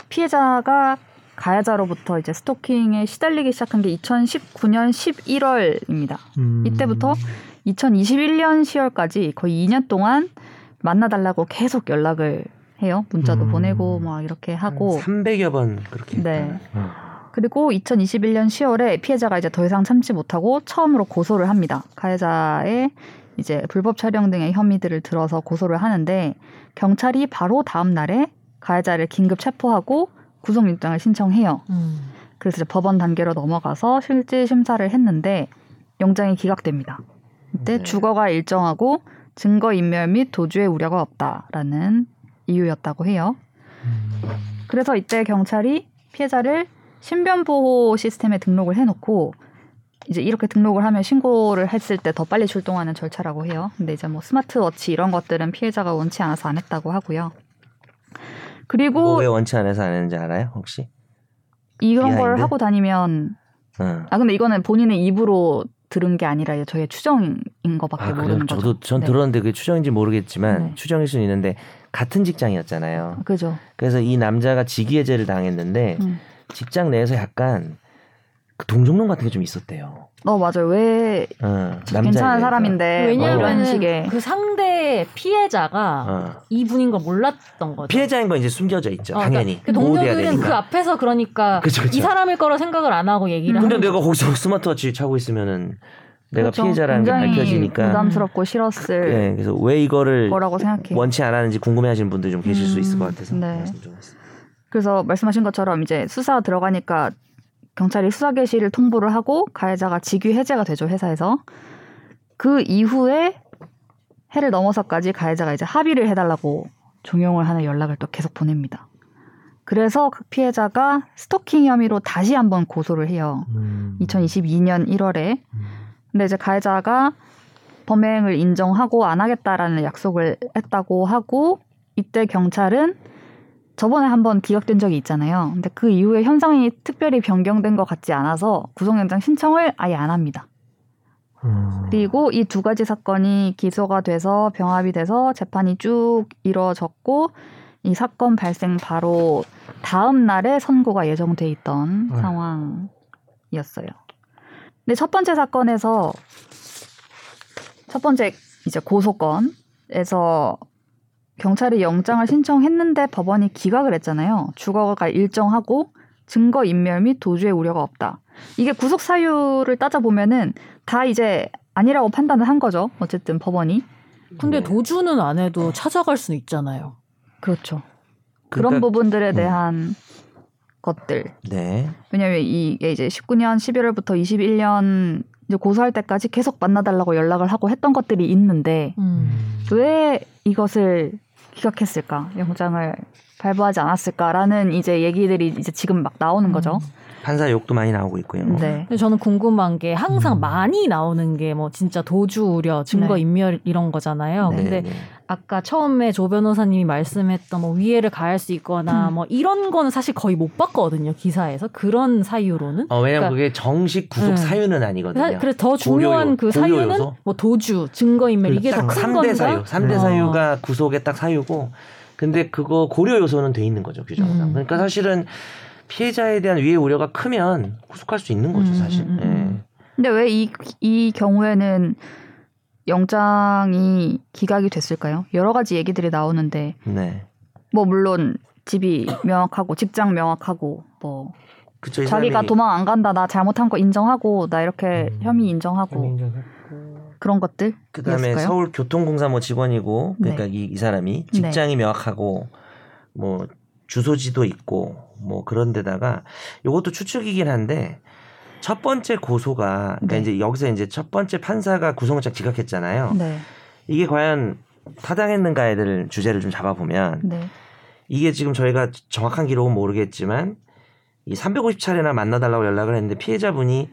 피해자가 가해자로부터 이제 스토킹에 시달리기 시작한 게 2019년 11월입니다. 음. 이때부터 2021년 10월까지 거의 2년 동안 만나달라고 계속 연락을 해요. 문자도 음. 보내고 막 이렇게 하고 300여 번 그렇게 네. 했다. 어. 그리고 2021년 10월에 피해자가 이제 더 이상 참지 못하고 처음으로 고소를 합니다. 가해자의 이제 불법 촬영 등의 혐의들을 들어서 고소를 하는데 경찰이 바로 다음 날에 가해자를 긴급 체포하고 구속영장을 신청해요. 음. 그래서 이제 법원 단계로 넘어가서 실질 심사를 했는데 영장이 기각됩니다. 이때 네. 주거가 일정하고 증거 인멸 및 도주의 우려가 없다라는 이유였다고 해요. 그래서 이때 경찰이 피해자를 신변보호 시스템에 등록을 해놓고 이제 이렇게 등록을 하면 신고를 했을 때 더 빨리 출동하는 절차라고 해요. 근데 이제 뭐 스마트워치 이런 것들은 피해자가 원치 않아서 안 했다고 하고요. 그리고 뭐왜 원치 않아서 안 했는지 알아요? 혹시? 이런 걸 behind? 하고 다니면 응. 아 근데 이거는 본인의 입으로 들은 게 아니라 저의 추정인 것밖에 아, 모르는 그럼 거죠. 저도 전 네. 들었는데 그게 추정인지 모르겠지만 네. 추정일 수는 있는데 같은 직장이었잖아요. 그죠. 그래서 이 남자가 직위해제를 당했는데 음. 직장 내에서 약간 그 동정론 같은 게 좀 있었대요. 어 맞아요. 왜 어, 괜찮은 사람인데 왜냐하면 그 상대 피해자가 어. 이분인 걸 몰랐던 거죠. 피해자인 건 이제 숨겨져 있죠. 어, 당연히 그러니까 그 동료들은 그. 앞에서 그러니까 그쵸, 그쵸. 이 사람일 거라 생각을 안 하고 얘기를 근데 하는 내가 거기서 스마트워치 차고 있으면은 내가 그렇죠. 피해자라는 게 굉장히 밝혀지니까. 부담스럽고 싫었을 네, 그래서 왜 이거를 거라고 생각해요. 원치 않았는지 궁금해하시는 분들 좀 계실 수 있을 것 같아서 네. 말씀. 그래서 말씀하신 것처럼 이제 수사 들어가니까 경찰이 수사 개시를 통보를 하고 가해자가 직위 해제가 되죠 회사에서 그 이후에 해를 넘어서까지 가해자가 이제 합의를 해달라고 종용을 하는 연락을 또 계속 보냅니다. 그래서 그 피해자가 스토킹 혐의로 다시 한번 고소를 해요. 음. 2022년 1월에. 근데 이제 가해자가 범행을 인정하고 안 하겠다라는 약속을 했다고 하고 이때 경찰은 저번에 한번 기각된 적이 있잖아요. 근데 그 이후에 현상이 특별히 변경된 것 같지 않아서 구속영장 신청을 아예 안 합니다. 음. 그리고 이 두 가지 사건이 기소가 돼서 병합이 돼서 재판이 쭉 이루어졌고 이 사건 발생 바로 다음 날에 선고가 예정돼 있던 아유. 상황이었어요. 근데 첫 번째 사건에서 첫 번째 이제 고소건에서 경찰이 영장을 신청했는데 법원이 기각을 했잖아요. 주거가 일정하고 증거 인멸 및 도주의 우려가 없다. 이게 구속 사유를 따져 보면은 다 이제 아니라고 판단을 한 거죠. 어쨌든 법원이. 근데 네. 도주는 안 해도 찾아갈 수는 있잖아요. 그렇죠. 그런 그러니까- 부분들에 음. 대한 것들. 네. 왜냐면 이게 이제 19년 11월부터 21년 이제 고소할 때까지 계속 만나달라고 연락을 하고 했던 것들이 있는데 음. 왜 이것을 기각했을까? 영장을 발부하지 않았을까라는 이제 얘기들이 이제 지금 막 나오는 거죠. 판사 욕도 많이 나오고 있고요. 네. 근데 저는 궁금한 게 항상 음. 많이 나오는 게 뭐 진짜 도주 우려, 증거 네. 인멸 이런 거잖아요. 네, 근데 네. 아까 처음에 조 변호사님이 말씀했던 뭐 위해를 가할 수 있거나 음. 뭐 이런 거는 사실 거의 못 봤거든요 기사에서 그런 사유로는. 어, 왜냐면 그러니까- 그게 정식 구속 네. 사유는 아니거든요. 사- 그래서 더 중요한 고려 그 요- 사유는 요소? 뭐 도주, 증거 인멸 이게 더딱큰 3대 건가? 사유. 3대 어. 사유가 구속에 딱 사유고 근데 그거 고려 요소는 돼 있는 거죠, 규정상. 음. 그러니까 사실은 피해자에 대한 위해 우려가 크면 구속할 수 있는 거죠, 음, 사실. 음, 음. 근데 왜 이 이 경우에는 영장이 기각이 됐을까요? 여러 가지 얘기들이 나오는데 예. 네. 뭐 물론 집이 명확하고 직장 명확하고 뭐 그쵸, 이 자기가 도망 안 간다 나 잘못한 거 인정하고 나 이렇게 음. 혐의 인정하고 인정했고. 그런 것들 그다음에? 서울교통공사 뭐 직원이고 그러니까 네. 이, 이 사람이 직장이 명확하고 뭐 주소지도 있고 뭐 그런 데다가 요것도 추측이긴 한데 첫 번째 고소가 그러니까 네. 이제 여기서 이제 첫 번째 판사가 구속영장 기각했잖아요. 네, 이게 과연 타당했는가에 대한 주제를 좀 잡아보면 네, 이게 지금 저희가 정확한 기록은 모르겠지만 이 350차례나 만나달라고 연락을 했는데 피해자분이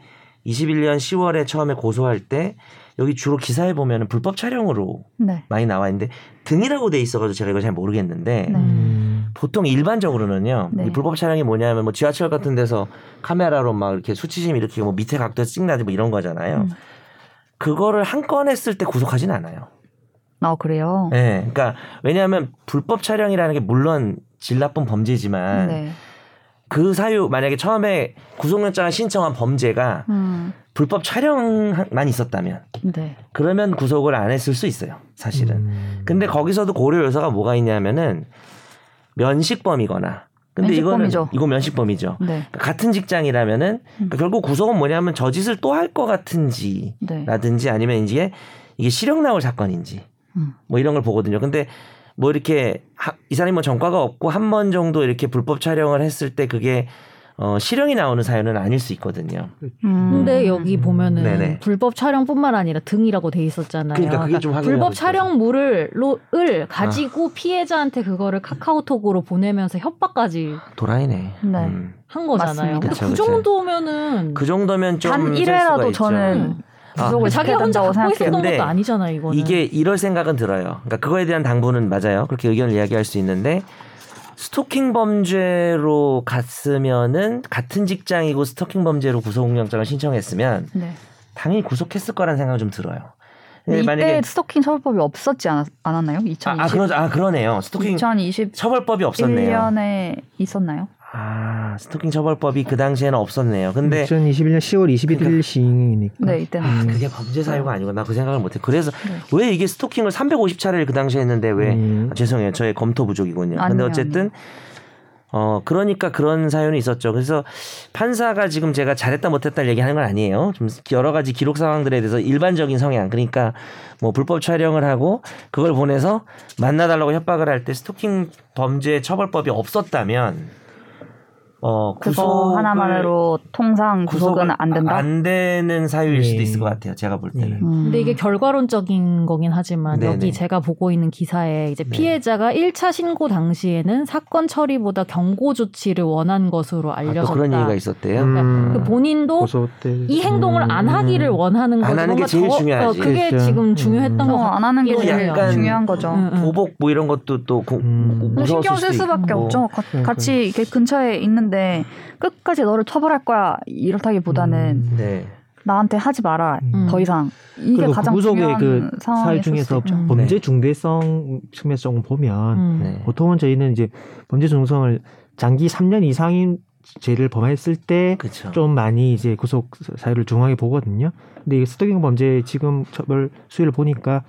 21년 10월에 처음에 고소할 때 여기 주로 기사에 보면은 불법 촬영으로 네, 많이 나와 있는데 등이라고 돼 있어가지고 제가 이거 잘 모르겠는데 네. 음. 보통 일반적으로는요 네. 이 불법 촬영이 뭐냐면 뭐 지하철 같은 데서 카메라로 막 이렇게 수치심 일으키고 뭐 밑에 각도에서 찍나지 뭐 이런 거잖아요. 음. 그거를 한 건 했을 때 구속하진 않아요. 아 그래요. 네, 그러니까 왜냐하면 불법 촬영이라는 게 물론 질 나쁜 범죄지만 네, 그 사유 만약에 처음에 구속영장을 신청한 범죄가 음, 불법 촬영만 있었다면 네, 그러면 구속을 안 했을 수 있어요 사실은 음. 근데 거기서도 고려 요소가 뭐가 있냐면은 면식범이거나 근데 이거는 면식범이죠. 이거 면식범이죠 네, 그러니까 같은 직장이라면은 그러니까 결국 구속은 뭐냐면 저 짓을 또 할 것 같은지 네, 라든지 아니면 이제 이게 실형 나올 사건인지 음. 뭐 이런 걸 보거든요. 근데 뭐 이렇게 하- 이 사람이 뭐 전과가 없고 한 번 정도 이렇게 불법 촬영을 했을 때 그게 어 실형이 나오는 사연은 아닐 수 있거든요. 음. 근데 여기 보면은 네네. 불법 촬영뿐만 아니라 등이라고 돼 있었잖아요. 그러니까 그게 좀 불법. 촬영물을 로- 을 가지고 피해자한테 그거를 카카오톡으로 보내면서 협박까지 도라이네. 네. 음. 한 거잖아요. 근데 그쵸, 그. 정도면은 그 정도면 좀단쓸 수가 1회라도 있죠. 저는 아, 구속을 자기 시켜야 혼자 된다고 갖고 있었던 것도 아니잖아요. 이거는 이게 이럴 생각은 들어요. 그러니까 그거에 대한 당부는 맞아요. 그렇게 의견을 이야기할 수 있는데 스토킹 범죄로 갔으면은 같은 직장이고 스토킹 범죄로 구속영장을 신청했으면 네. 당연히 구속했을 거라는 생각은 좀 들어요. 근데 이때 스토킹 처벌법이 없었지 않았, 않았 나요? 2020, 아, 아, 그러, 아 그러네요. 스토킹 2021년에 처벌법이 없었네요. 있었나요? 아 스토킹 처벌법이 그 당시에는 없었네요. 근데 2021년 10월 21일 그러니까- 시행이니까. 네, 이때는 아. 그게 범죄 사유가 아니고 나그 생각을 못해. 그래서 네. 왜 이게 스토킹을 350차례를 그 당시에 했는데 왜 음. 아, 죄송해요. 저의 검토 부족이군요. 근데 아니에요, 어쨌든 어 그러니까 그런 사연이 있었죠. 그래서 판사가 지금 제가 잘했다 못했다 얘기하는 건 아니에요. 좀 여러 가지 기록 상황들에 대해서 일반적인 성향 그러니까 뭐 불법 촬영을 하고 그걸 보내서 만나달라고 협박을 할 때 스토킹 범죄 처벌법이 없었다면 어, 그거 구속을- 하나만으로 통상 구속은 안 된다. 안 되는 사유일 수도 예. 있을 것 같아요. 제가 볼 때는. 예. 음. 근데 이게 결과론적인 거긴 하지만 네네. 여기 제가 보고 있는 기사에 이제 네. 피해자가 1차 신고 당시에는 사건 처리보다 경고 조치를 원한 것으로 아, 또 알려졌다. 그런 얘기가 있었대요. 음. 그 본인도 이 행동을 안 음. 하기를 원하는 안 거죠. 하는 게 제일 더- 중요하지. 어, 그게 그렇죠. 지금 중요했던 음. 것 어. 안 하는 게또 제일 약간 중요한 거죠. 음, 음. 보복 뭐 이런 것도 또 고- 음. 신경 쓸 수밖에 있고. 없죠. 가-. 같이 이렇게 근처에 있는데 끝까지 너를 처벌할 거야 이렇다기보다는 음. 네. 나한테 하지 마라 음. 더 이상 이게 가장 중요한 그 수도 중에서. 음. 범죄 네. 중대성 측면에서 조금 보면 음. 네. 보통은 저희는 이제 범죄 중성을 장기 3년 이상인 죄를 범했을 때 그렇죠. 좀 많이 이제 구속 사유를 중하게 보거든요. 근데 이 스토킹 범죄 지금 처벌 수위를 보니까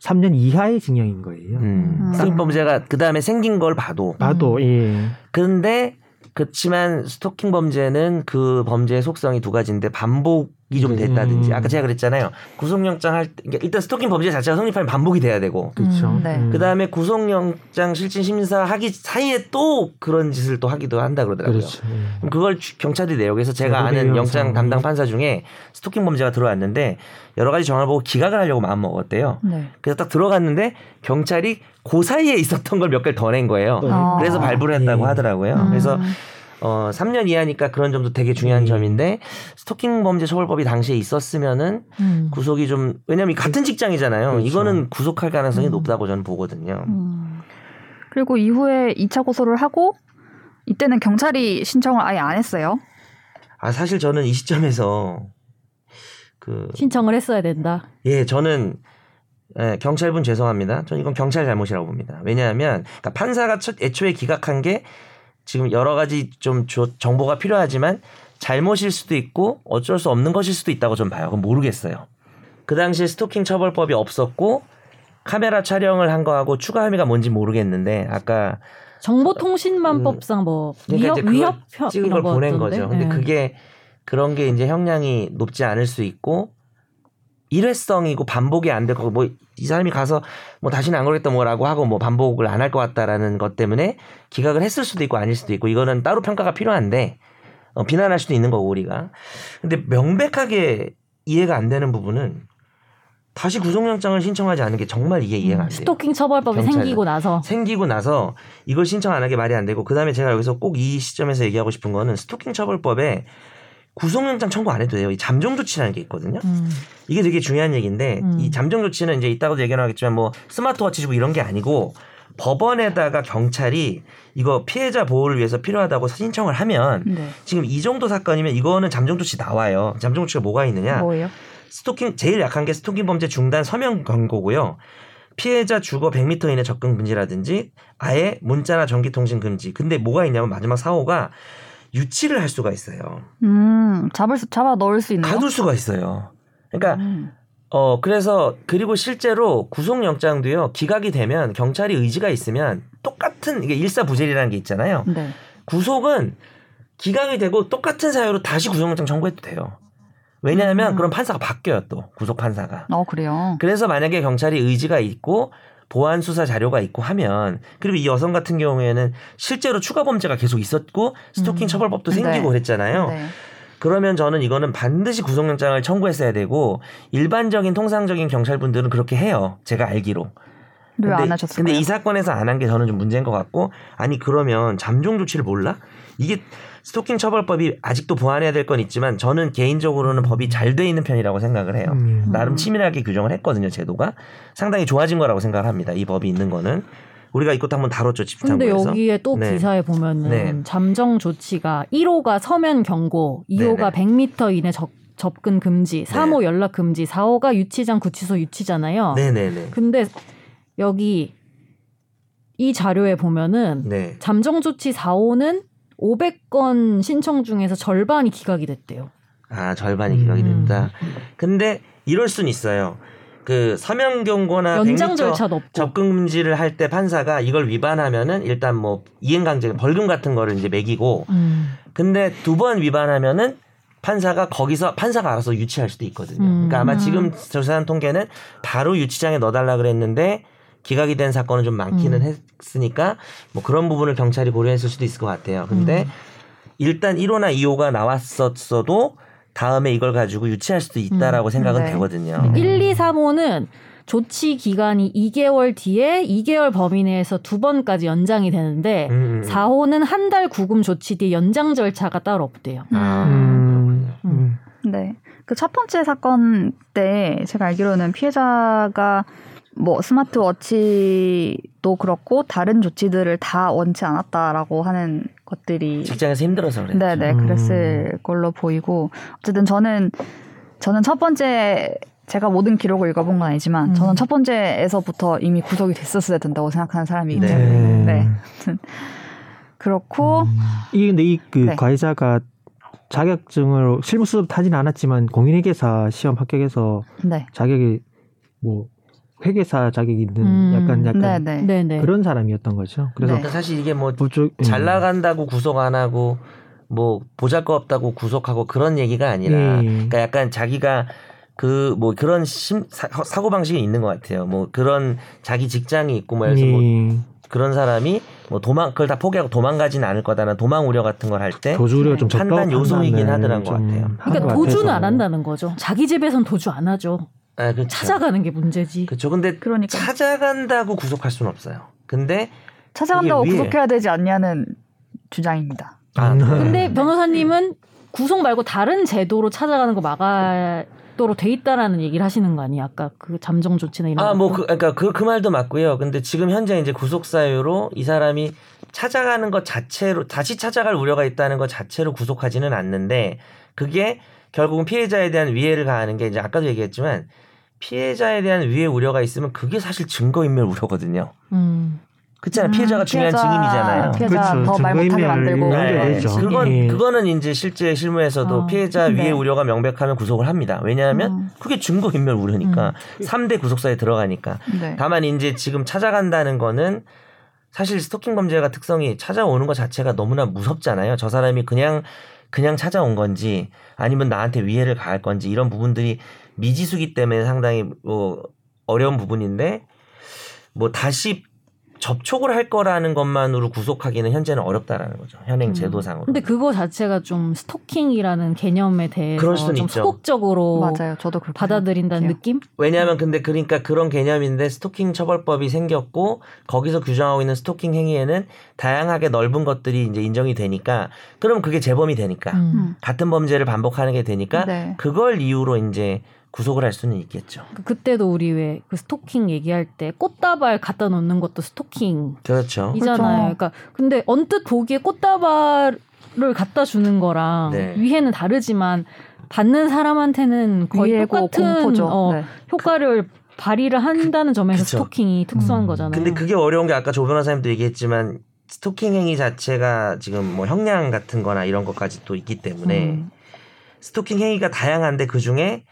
3년 이하의 징역인 거예요. 음. 음. 스토킹 범죄가 그 다음에 생긴 걸 봐도. 봐도 예. 근데 그렇지만 스토킹 범죄는 그 범죄의 속성이 두 가지인데 반복 이좀 됐다든지 음. 아까 제가 그랬잖아요 구속영장 할때 그러니까 일단 스토킹 범죄 자체가 성립하면 반복이 돼야 되고 그렇죠. 음, 네. 그 다음에 구속영장 실질 심사 하기 사이에 또 그런 짓을 또 하기도 한다 그러더라고요. 그렇죠. 예. 그럼 그걸 주- 경찰이 내요. 그래서 제가 네, 아는. 영장. 담당 판사 중에 스토킹 범죄가 들어왔는데 여러 가지 정황을 보고 기각을 하려고 마음 먹었대요. 네. 그래서 딱 들어갔는데 경찰이 그 사이에 있었던 걸 몇 개를 더 낸 거예요. 또 아. 그래서 발부를 했다고 예. 하더라고요. 음. 그래서 어 3년 이하니까 그런 점도 되게 중요한 음. 점인데 스토킹 범죄 처벌법이 당시에 있었으면은 음. 구속이 좀 왜냐면 같은 직장이잖아요. 그렇죠. 이거는 구속할 가능성이 음. 높다고 저는 보거든요. 음. 그리고 이후에 2차 고소를 하고 이때는 경찰이 신청을 아예 안 했어요. 아 사실 저는 이 시점에서 그 신청을 했어야 된다. 예, 저는 예, 경찰분 죄송합니다. 저는 이건 경찰 잘못이라고 봅니다. 왜냐하면 그러니까 판사가 첫 애초에 기각한 게 지금 여러 가지 좀 조- 정보가 필요하지만 잘못일 수도 있고 어쩔 수 없는 것일 수도 있다고 좀 봐요. 그건 모르겠어요. 그 당시에 스토킹 처벌법이 없었고 카메라 촬영을 한 거하고 추가 혐의가 뭔지 모르겠는데 아까 정보통신망법상 뭐 그러니까 위협 찍은 걸 보낸? 거죠. 근데 예. 그게 그런 게 이제 형량이 높지 않을 수 있고 일회성이고 반복이 안 될 거고 뭐 이 사람이 가서 뭐 다시는 안 그러겠다 뭐라고 하고 뭐 반복을 안 할 것 같다라는 것 때문에 기각을 했을 수도 있고 아닐 수도 있고 이거는 따로 평가가 필요한데 어, 비난할 수도 있는 거고 우리가 근데 명백하게 이해가 안 되는 부분은 다시 구속영장을 신청하지 않은 게 정말 이게 이해가 안 돼요. 스토킹 처벌법이 경찰은. 생기고 나서 생기고 나서 이걸 신청 안 하게 말이 안 되고 그다음에 제가 여기서 꼭 이 시점에서 얘기하고 싶은 거는 스토킹 처벌법에 구속영장 청구 안 해도 돼요. 이 잠정 조치라는 게 있거든요. 음. 이게 되게 중요한 얘기인데 음. 이 잠정 조치는 이제 이따가도 얘기하겠지만 뭐 스마트워치 주고 이런 게 아니고 법원에다가 경찰이 이거 피해자 보호를 위해서 필요하다고 신청을 하면 네. 지금 이 정도 사건이면 이거는 잠정 조치 나와요. 잠정 조치가 뭐가 있느냐? 뭐예요? 스토킹 제일 약한 게 스토킹 범죄 중단 서명 경고고요. 피해자 주거 100m 이내 접근 금지라든지 아예 문자나 전기 통신 금지. 근데 뭐가 있냐면 마지막 사호가 유치를 할 수가 있어요. 음, 잡을 수, 잡아 넣을 수 있는 가둘 수가 있어요. 그러니까 음. 어 그래서 그리고 실제로 구속영장도요 기각이 되면 경찰이 의지가 있으면 똑같은 이게 일사부재리라는 게 있잖아요. 네. 구속은 기각이 되고 똑같은 사유로 다시 구속영장 청구해도 돼요. 왜냐하면 음. 그럼 판사가 바뀌어요 또 구속 판사가. 어, 그래요. 그래서 만약에 경찰이 의지가 있고 보안 수사 자료가 있고 하면 그리고 이 여성 같은 경우에는 실제로 추가 범죄가 계속 있었고 스토킹 음. 처벌법도 네. 생기고 그랬잖아요. 네. 그러면 저는 이거는 반드시 구속영장을 청구했어야 되고 일반적인 통상적인 경찰분들은 그렇게 해요. 제가 알기로. 왜안 근데, 하셨을까요? 근데 이 사건에서 안 한 게 저는 좀 문제인 것 같고 아니 그러면 잠정 조치를 몰라? 이게 스토킹 처벌법이 아직도 보완해야 될 건 있지만 저는 개인적으로는 법이 잘 돼 있는 편이라고 생각을 해요. 음. 나름 치밀하게 규정을 했거든요, 제도가. 상당히 좋아진 거라고 생각을 합니다. 이 법이 있는 거는. 우리가 이것도 한번 다뤘죠, 근데 집탐부에서. 여기에 또 네. 기사에 보면은 네. 잠정 조치가 1호가 서면 경고, 2호가 네네. 100m 이내 접, 접근 금지, 3호 연락 금지, 4호가 유치장 구치소 유치잖아요. 네네네. 근데 여기 이 자료에 보면은 네. 잠정 조치 4호는 500건 신청 중에서 절반이 기각이 됐대요. 아, 절반이 기각이 음. 된다. 근데 이럴 순 있어요. 그 서명 경고나 연장 100m 절차도 없고. 접근 금지를 할 때 판사가 이걸 위반하면은 일단 뭐 이행 강제 벌금 같은 거를 이제 매기고 음. 근데 두 번 위반하면은 판사가 거기서 판사가 알아서 유치할 수도 있거든요. 음. 그러니까 아마 음. 지금 조사한 통계는 바로 유치장에 넣어달라 그랬는데 기각이 된 사건은 좀 많기는 음. 했으니까 뭐 그런 부분을 경찰이 고려했을 수도 있을 것 같아요. 근데 음. 일단 1호나 2호가 나왔었어도 다음에 이걸 가지고 유치할 수도 있다라고 생각은 네. 되거든요. 1, 2, 3호는 조치 기간이 2개월 뒤에 2개월 범위 내에서 두 번까지 연장이 되는데 음, 음. 4호는 한 달 구금 조치 뒤에 연장 절차가 따로 없대요. 아. 음, 음. 네. 그 첫 번째 사건 때 제가 알기로는 피해자가 뭐 스마트워치도 그렇고 다른 조치들을 다 원치 않았다라고 하는 것들이 직장에서 힘들어서 그랬죠. 네네 음. 그랬을 걸로 보이고 어쨌든 저는 저는 첫 번째 제가 모든 기록을 읽어본 건 아니지만 음. 저는 첫 번째에서부터 이미 구속이 됐었어야 된다고 생각하는 사람이기 네. 때문에 네. 그렇고 이게 근데 이그 네. 가해자가 자격증을 실무 수업 타진 않았지만 공인회계사 시험 합격해서 네 자격이 뭐 회계사 자격이 있는 음. 약간 약간 네네 네네. 그런 사람이었던 거죠. 그래서 네. 사실 이게 뭐 부쪽 잘 음. 나간다고 구속 안 하고 뭐 보잘것 없다고 구속하고 그런 얘기가 아니라 예. 그러니까 약간 자기가 그 뭐 그런 심, 사, 고 방식이 있는 것 같아요. 뭐 그런 자기 직장이 있고 뭐 그래서 뭐 예. 그런 사람이 뭐 도망 그걸 다 포기하고 도망가지는 않을 거다나 도망 우려 같은 걸 할 때 도주 우려가 좀 판단 요소이긴 하더란 것좀 같아요. 한 그러니까 것 도주는. 안 한다는 거죠. 자기 집에선 도주 안 하죠. 아, 그렇죠. 찾아가는 게 문제지. 그렇죠. 근데 그러니까 찾아간다고 구속할 수는 없어요. 근데 찾아간다고 위에- 구속해야 되지 않냐는 주장입니다. 아, 음. 근데 변호사님은 구속 말고 다른 제도로 찾아가는 거 막아도록 돼 있다라는 얘기를 하시는 거 아니에요? 아까 그 잠정 조치나 이런 아, 뭐, 것도? 그, 그러니까 그, 그 말도 맞고요. 근데 지금 현재 이제 구속 사유로 이 사람이 찾아가는 것 자체로, 다시 찾아갈 우려가 있다는 것 자체로 구속하지는 않는데, 그게 결국은 피해자에 대한 위해를 가하는 게 이제 아까도 얘기했지만, 피해자에 대한 위해 우려가 있으면 그게 사실 증거인멸 우려거든요. 음. 그렇잖아요. 피해자가 중요한 피해자- 증인이잖아요. 피해자 그렇죠. 더말 못하게 증거인멸 만들고 네. 되죠. 그건 예. 그거는 이제 실제 실무에서도 어. 피해자 위해 네. 우려가 명백하면 구속을 합니다. 왜냐하면 음. 그게 증거 인멸 우려니까 삼 3대 구속사에 들어가니까. 네. 다만 이제 지금 찾아간다는 거는 사실 스토킹 범죄가 특성이 찾아오는 것 자체가 너무나 무섭잖아요. 저 사람이 그냥 그냥 찾아온 건지 아니면 나한테 위해를 가할 건지 이런 부분들이 미지수기 때문에 상당히 뭐 어려운 부분인데 뭐 다시 접촉을 할 거라는 것만으로 구속하기는 현재는 어렵다라는 거죠. 현행 음. 제도상으로. 근데 그거 자체가 좀 스토킹이라는 개념에 대해서 좀 있죠. 소극적으로 맞아요. 저도 그렇게 받아들인다는 생각해요. 느낌? 왜냐하면 근데 그러니까 그런 개념인데 스토킹 처벌법이 생겼고 거기서 규정하고 있는 스토킹 행위에는 다양하게 넓은 것들이 이제 인정이 되니까 그럼 그게 재범이 되니까 음. 음. 같은 범죄를 반복하는 게 되니까 네. 그걸 이유로 이제 구속을 할 수는 있겠죠. 그- 그때도 우리 왜 그 스토킹 얘기할 때 꽃다발 갖다 놓는 것도 스토킹이잖아요. 그렇죠. 그렇죠. 그러니까 근데 언뜻 보기에 꽃다발을 갖다 주는 거랑 네. 위해는 다르지만 받는 사람한테는 거의 위해고 똑같은 공포죠. 어, 네. 효과를 발휘를 한다는 점에서 그쵸. 스토킹이 특수한 음. 거잖아요. 근데 그게 어려운 게 아까 조 변호사님도 얘기했지만 스토킹 행위 자체가 지금 뭐 형량 같은 거나 이런 것까지 또 있기 때문에 음. 스토킹 행위가 다양한데 그 중에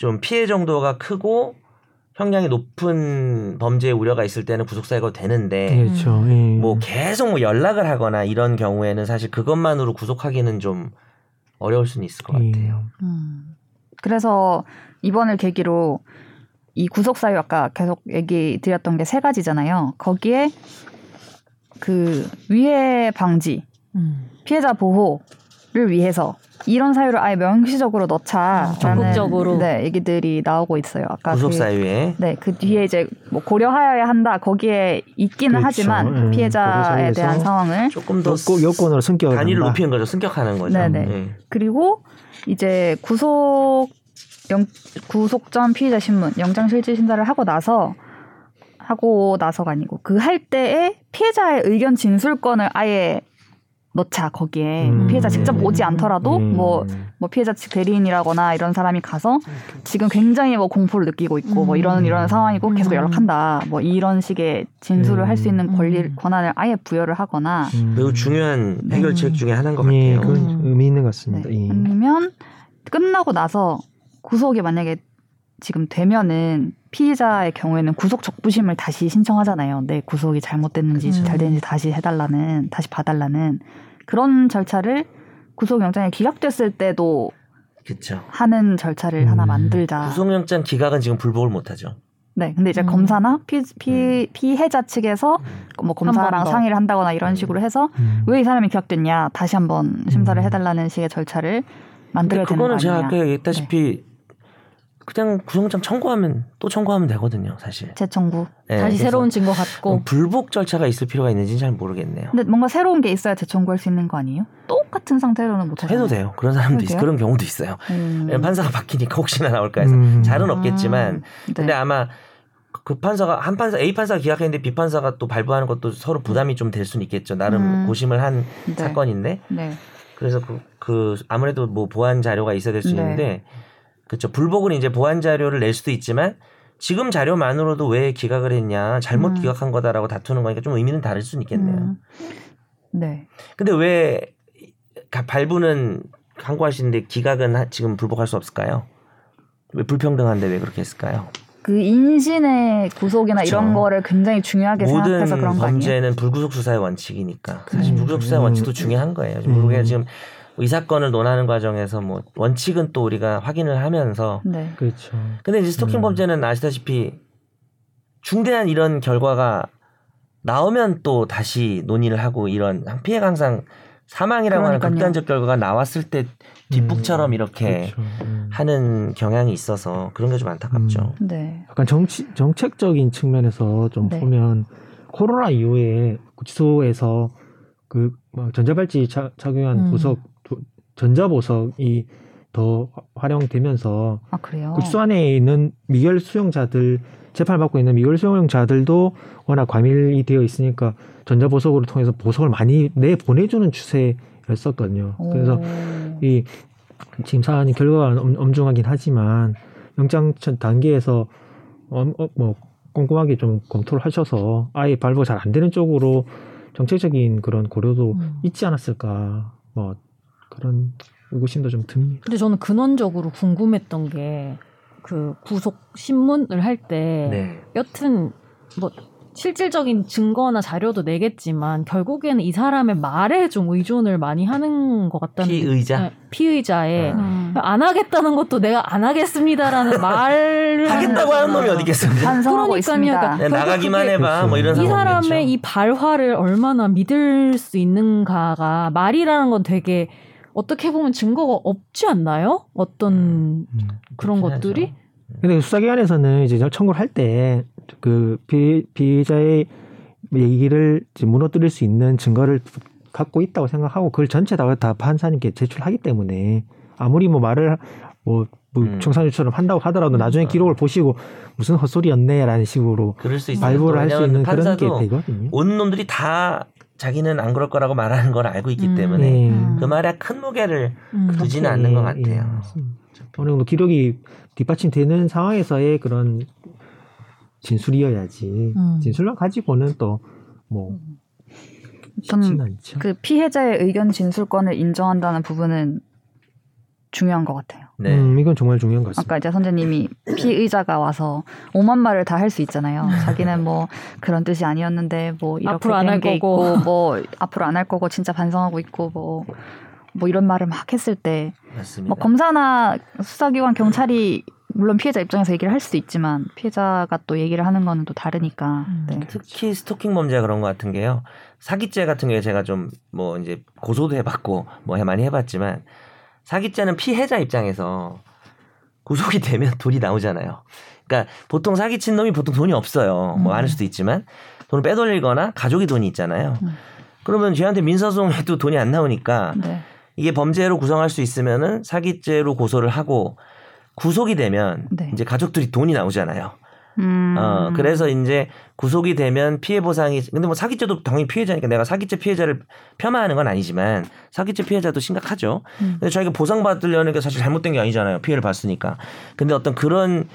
좀 피해 정도가 크고 형량이 높은 범죄의 우려가 있을 때는 구속사유가 되는데 그렇죠. 예. 뭐 계속 뭐 연락을 하거나 이런 경우에는 사실 그것만으로 구속하기는 좀 어려울 수는 있을 것 예. 같아요. 음. 그래서 이번을 계기로 이 구속 사유 아까 계속 얘기 드렸던 게 세 가지잖아요. 거기에 그 위해 방지, 음. 피해자 보호 를 위해서 이런 사유를 아예 명시적으로 넣자. 아, 적극적으로. 네, 얘기들이 나오고 있어요. 아까 구속 그- 사유에 네, 그 뒤에 이제 뭐 고려하여야 한다. 거기에 있기는 그렇죠. 하지만 음, 고려 피해자에 대한 상황을 조금 더 여권, 여권으로 승격을 단위를. 높이는 거죠. 승격하는 거죠. 네네. 네. 그리고 이제 구속 영, 구속 전 피의자 신문 영장 실질 심사를 하고 나서 하고 나서가 아니고 그 할 때에 피해자의 의견 진술권을 아예 넣자 거기에 음. 피해자 직접 오지 않더라도 음. 뭐, 뭐 피해자 측 대리인이라거나 이런 사람이 가서 지금 굉장히 뭐 공포를 느끼고 있고 뭐 이런 음. 이런 상황이고 계속 음. 연락한다 뭐 이런 식의 진술을 할 수 있는 음. 권리 권한을 아예 부여를 하거나 음. 매우 중요한 네. 해결책 중에 하나인 것 예, 같아요. 그건 음. 의미 있는 것 같습니다. 네. 예. 아니면 끝나고 나서 구속이 만약에 지금 되면은 피의자의 경우에는 구속 적부심을 다시 신청하잖아요. 내 구속이 잘못됐는지 음. 잘 됐는지 다시 해달라는 다시 봐달라는 그런 절차를 구속영장이 기각됐을 때도 그렇죠. 하는 절차를 하나 음. 만들자. 구속영장 기각은 지금 불복을 못하죠. 네, 근데 이제 음. 검사나 피, 피, 피해자 측에서 뭐 검사랑 더. 상의를 한다거나 이런 식으로 해서 음. 왜이 사람이 기각됐냐 다시 한번 심사를 음. 해달라는 식의 절차를 만들어야 되는 거 그거는 제가 아니냐. 아까 얘기했다시피 그냥 구속영장 청구하면 또 청구하면 되거든요, 사실. 재청구. 네, 다시 새로운 증거 갖고 불복 절차가 있을 필요가 있는지는 잘 모르겠네요. 근데 뭔가 새로운 게 있어야 재청구할 수 있는 거 아니에요? 똑같은 상태로는 못. 해도 돼요. 그런 사람도 해도 있, 돼요? 그런 경우도 있어요. 음. 판사가 바뀌니까 혹시나 나올까 해서 음. 잘은 없겠지만 음, 네. 근데 아마 그 판사가 한 판사 A 판사가 기각했는데 B 판사가 또 발부하는 것도 서로 부담이 좀 될 수는 있겠죠. 나름 음. 고심을 한 네. 사건인데 네. 그래서 그, 그 아무래도 뭐 보완 자료가 있어야 될수 네. 있는데 그렇죠. 불복은 이제 보완 자료를 낼 수도 있지만 지금 자료만으로도 왜 기각을 했냐 잘못 음. 기각한 거다라고 다투는 거니까 좀 의미는 다를 수는 있겠네요. 음. 네. 근데 왜 가- 발부는 항고하시는데 기각은 하- 지금 불복할 수 없을까요? 왜 불평등한데 왜 그렇게 했을까요? 그 인신의 구속이나 그쵸. 이런 거를 굉장히 중요하게 모든 생각해서 그런 거 아니에요? 범죄는 불구속 수사의 원칙이니까 사실 음. 불구속 수사의 원칙도 중요한 거예요. 지금 음. 지금 이 사건을 논하는 과정에서 뭐 원칙은 또 우리가 확인을 하면서 네. 그렇죠. 근데 이제 스토킹 음. 범죄는 아시다시피 중대한 이런 결과가 나오면 또 다시 논의를 하고 이런 피해가 항상 사망이라고 하는 그러니까요. 극단적 결과가 나왔을 때 뒷북처럼 음, 이렇게 그렇죠. 음. 하는 경향이 있어서 그런 게 좀 안타깝죠. 네. 약간 정치 정책적인 측면에서 좀 네. 보면 코로나 이후에 구치소에서 그뭐 전자발찌 차- 착용한 음. 보석 도- 전자보석이 더 화- 활용되면서 아 그래요. 구치소 안에 있는 미결 수용자들 재판을 받고 있는 미결 수용자들도 워낙 과밀이 되어 있으니까 전자보석으로 통해서 보석을 많이 내 보내주는 추세였었거든요. 그래서 오. 이 지금 사안이 결과가 엄, 엄중하긴 하지만 영장 첫 단계에서 엄- 어, 뭐 꼼꼼하게 좀 검토를 하셔서 아예 발부가 잘안 되는 쪽으로 정책적인 그런 고려도 음. 있지 않았을까 뭐 그런 의구심도 좀 듭니다. 근데 저는 근원적으로 궁금했던 게 그 구속 신문을 할때 네. 여튼 뭐 실질적인 증거나 자료도 내겠지만 결국에는 이 사람의 말에 좀 의존을 많이 하는 것 같다는 피의자? 느- 네, 피의자의 아. 음. 안 하겠다는 것도 내가 안 하겠습니다라는 말을 하겠다고 하는 놈이 어디 있겠습니까? 반성하고 그러니까요. 있습니다. 그러니까 네, 나가기만 해봐 뭐 이런 이. 사람의 이 발화를 얼마나 믿을 수 있는가가 말이라는 건 되게 어떻게 보면 증거가 없지 않나요? 어떤 그런 그렇긴 것들이? 하죠. 근데 수사기관에서는 이제 청구를 할 때 그 피의자의 얘기를 이제 무너뜨릴 수 있는 증거를 갖고 있다고 생각하고 그걸 전체 다, 다 판사님께 제출하기 때문에 아무리 뭐 말을 뭐, 뭐 음. 청산유처럼 한다고 하더라도 나중에 음. 기록을 보시고 무슨 헛소리였네라는 식으로 그럴 수 있어요. 발부를 할 수 있는 그런 게 되거든요. 온 놈들이 다 자기는 안 그럴 거라고 말하는 걸 알고 있기 음. 때문에 네. 음. 그 말에 큰 무게를 음. 두지는 그렇죠. 않는 것 예, 같아요. 예. 어느 정도 기록이 뒷받침되는 상황에서의 그런 진술이어야지 음. 진술만 가지고는 또뭐 않죠. 그 피해자의 의견 진술권을 인정한다는 부분은 중요한 것 같아요. 네. 음, 이건 정말 중요한 것 같습니다. 아까 이제 선재님이 피의자가 와서 오만 말을 다 할 수 있잖아요. 자기는 뭐 그런 뜻이 아니었는데 뭐 이렇게 앞으로 안할 된게 거고. 있고 뭐 앞으로 안 할 거고 진짜 반성하고 있고 뭐뭐 이런 말을 막 했을 때 맞습니다. 뭐 검사나 수사기관 경찰이 물론 피해자 입장에서 얘기를 할 수도 있지만 피해자가 또 얘기를 하는 거는 또 다르니까. 음. 네. 특히 스토킹 범죄가 그런 것 같은 게요. 사기죄 같은 게 제가 좀 뭐 이제 고소도 해봤고 뭐 해- 많이 해봤지만 사기죄는 피해자 입장에서 구속이 되면 돈이 나오잖아요. 그러니까 보통 사기친 놈이 보통 돈이 없어요. 뭐 음. 많을 수도 있지만 돈을 빼돌리거나 가족이 돈이 있잖아요. 음. 그러면 쟤한테 민사소송해도 돈이 안 나오니까 네. 이게 범죄로 구성할 수 있으면은 사기죄로 고소를 하고 구속이 되면 네. 이제 가족들이 돈이 나오잖아요. 음. 어, 그래서 이제 구속이 되면 피해 보상이 근데 뭐 사기죄도 당연히 피해자니까 내가 사기죄 피해자를 폄하하는 건 아니지만 사기죄 피해자도 심각하죠. 음. 근데 자기가 보상받으려는 게 사실 잘못된 게 아니잖아요. 피해를 봤으니까. 근데 어떤 그런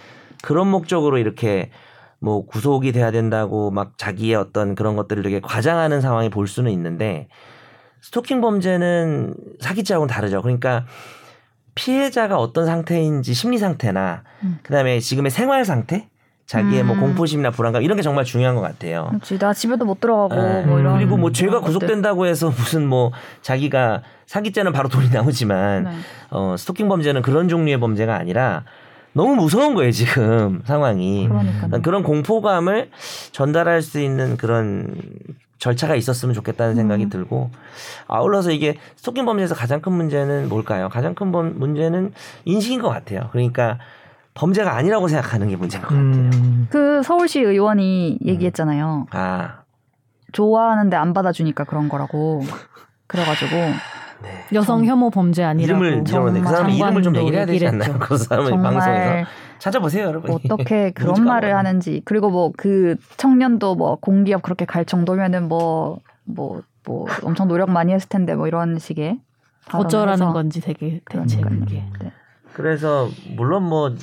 그런 목적으로 이렇게 뭐 구속이 돼야 된다고 막 자기의 어떤 그런 것들을 되게 과장하는 상황이 볼 수는 있는데 스토킹 범죄는 사기죄하고는 다르죠. 그러니까 피해자가 어떤 상태인지 심리 상태나 음. 그다음에 지금의 생활 상태 자기의 뭐 음. 공포심이나 불안감 이런 게 정말 중요한 것 같아요. 그렇지. 나 집에도 못 들어가고 예. 뭐 이런 그리고 뭐 죄가. 구속된다고 해서 무슨 뭐 자기가 사기죄는 바로 돈이 나오지만 네. 어 스토킹 범죄는 그런 종류의 범죄가 아니라 너무 무서운 거예요 지금 상황이. 그러니까 그런 공포감을 전달할 수 있는 그런 절차가 있었으면 좋겠다는 생각이 음. 들고 아울러서 이게 스토킹 범죄에서 가장 큰 문제는 뭘까요? 가장 큰 범- 문제는 인식인 것 같아요. 그러니까 범죄가 아니라고 생각하는 게 문제인 것 같아요. 음. 그 서울시 의원이 얘기했잖아요. 아, 좋아하는데 안 받아주니까 그런 거라고. 그래가지고 네. 여성 혐오 범죄 아니라고 이름을 이름을 그 사람 이름을 좀 얘기를 해야 되지 않나요? 그 사람을 방송에서 정말 찾아보세요, 여러분. 어떻게 그런 말을. 하는지 그리고 뭐 그 청년도 뭐 공기업 그렇게 갈 정도면은 뭐뭐 뭐 엄청 노력 많이 했을 텐데 뭐 이런 식의 어쩌라는 해서 건지 되게 대체. 그게. 네. 그래서 물론 뭐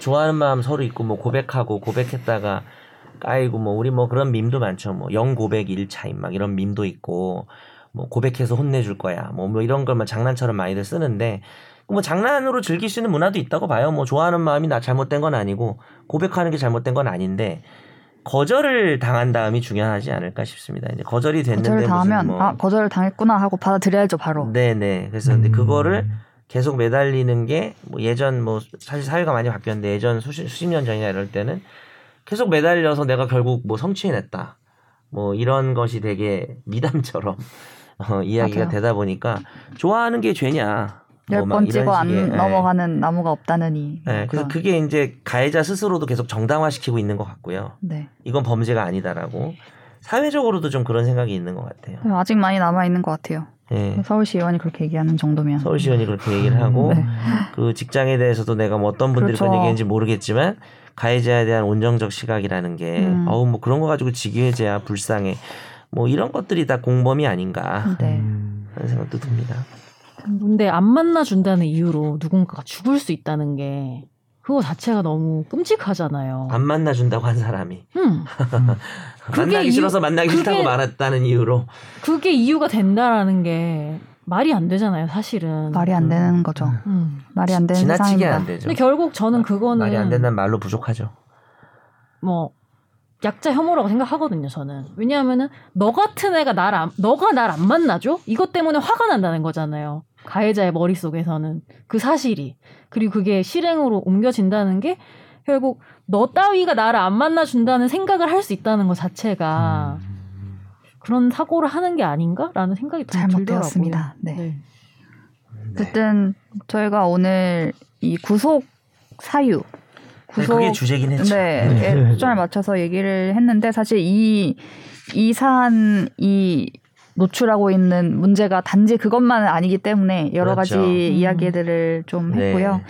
좋아하는 마음 서로 있고 뭐 고백하고 고백했다가 까이고 뭐 우리 뭐 그런 밈도 많죠. 뭐 영 고백 1차임 막 이런 밈도 있고 뭐 고백해서 혼내줄 거야. 뭐, 뭐 이런 걸만 장난처럼 많이들 쓰는데 뭐 장난으로 즐길 수 있는 문화도 있다고 봐요. 뭐 좋아하는 마음이 나 잘못된 건 아니고 고백하는 게 잘못된 건 아닌데 거절을 당한 다음이 중요하지 않을까 싶습니다. 이제 거절이 됐는데 거절을 당하면 뭐 아 거절을 당했구나 하고 받아들여야죠 바로. 네네. 그래서 근데 음. 그거를 계속 매달리는 게 뭐 예전 뭐 사실 사회가 많이 바뀌었는데 예전 수십, 수십 년 전이나 이럴 때는 계속 매달려서 내가 결국 뭐 성취해냈다. 뭐 이런 것이 되게 미담처럼 어, 이야기가 맞아요. 되다 보니까 좋아하는 게 죄냐. 열 뭐막 번 이런 찍어 안 예. 넘어가는 나무가 없다느니. 네, 그래서 그런. 그게 이제 가해자 스스로도 계속 정당화시키고 있는 것 같고요. 네. 이건 범죄가 아니다라고 사회적으로도 좀 그런 생각이 있는 것 같아요. 아직 많이 남아 있는 것 같아요. 예. 서울시 의원이 그렇게 얘기하는 정도면. 서울시 의원이 그렇게 얘기를 하고 네. 그 직장에 대해서도 내가 뭐 어떤 분들이 그렇죠. 그런 얘기했는지 모르겠지만 가해자에 대한 온정적 시각이라는 게 음. 어우 뭐 그런 거 가지고 지게해제야 불쌍해 뭐 이런 것들이 다 공범이 아닌가 네. 음. 하는 생각도 듭니다. 근데 안 만나 준다는 이유로 누군가가 죽을 수 있다는 게 그거 자체가 너무 끔찍하잖아요. 안 만나준다고 한 사람이 음, 만나기 이유- 싫어서 만나기 그게- 싫다고 말했다는 이유로 그게 이유가 된다라는 게 말이 안 되잖아요, 사실은. 말이 안 되는 거죠. 음. 말이 안 되는 지나치게 세상입니다. 안 되죠. 근데 결국 저는 그거는 말이 안 된다는 말로 부족하죠. 뭐 약자 혐오라고 생각하거든요. 저는 왜냐하면은 너 같은 애가 나를 안, 너가 날 안 만나줘? 이것 때문에 화가 난다는 거잖아요. 가해자의 머릿속에서는 그 사실이 그리고 그게 실행으로 옮겨진다는 게 결국 너 따위가 나를 안 만나준다는 생각을 할 수 있다는 것 자체가 그런 사고를 하는 게 아닌가라는 생각이 좀 잘못되었습니다. 네. 네. 어쨌든 저희가 오늘 이 구속 사유 구속 그게 주제긴 했죠. 네, 에 초점을 맞춰서 얘기를 했는데 사실 이, 이 사안 이 노출하고 있는 문제가 단지 그것만은 아니기 때문에 여러 그렇죠. 가지 음. 이야기들을 좀 네. 했고요.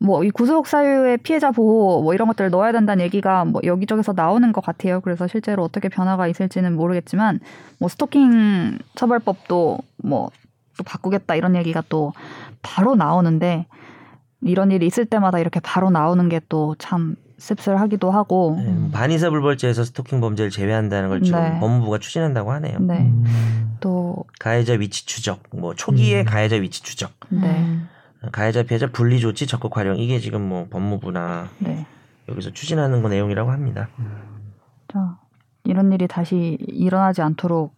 뭐 이 구속 사유의 피해자 보호 뭐 이런 것들을 넣어야 된다는 얘기가 뭐 여기저기서 나오는 것 같아요. 그래서 실제로 어떻게 변화가 있을지는 모르겠지만 뭐 스토킹 처벌법도 뭐 또 바꾸겠다 이런 얘기가 또 바로 나오는데 이런 일이 있을 때마다 이렇게 바로 나오는 게 또 참 씁쓸하기도 하고 네, 반의사 불벌죄에서 스토킹 범죄를 제외한다는 걸 지금 네. 법무부가 추진한다고 하네요. 네. 음. 또 가해자 위치 추적, 뭐 초기의 음. 가해자 위치 추적, 네. 음. 가해자 피해자 분리 조치 적극 활용 이게 지금 뭐 법무부나 네. 여기서 추진하는 거 내용이라고 합니다. 자, 이런 일이 다시 일어나지 않도록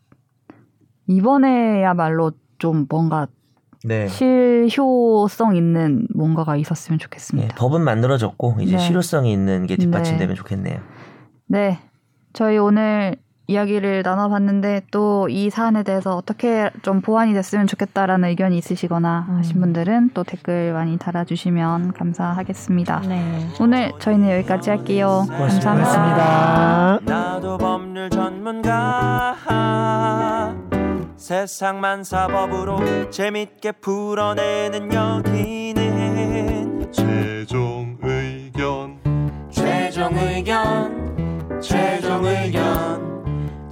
이번에야말로 좀 뭔가 네. 실효성 있는 뭔가가 있었으면 네, 좋겠습니다. 법은 만들어졌고 이제 네. 실효성이 있는 게 뒷받침되면 네. 좋겠네요. 네. 저희 오늘 이야기를 나눠봤는데 또 이 사안에 대해서 어떻게 좀 보완이 됐으면 좋겠다라는 의견이 있으시거나 음. 하신 분들은 또 댓글 많이 달아주시면 감사하겠습니다. 네. 오늘 저희는 여기까지 할게요. 고맙습니다. 감사합니다. 고맙습니다. 나도 법률 전문가 세상만 사법으로 재밌게 풀어내는 여기는 최종 의견 최종 의견 최종 의견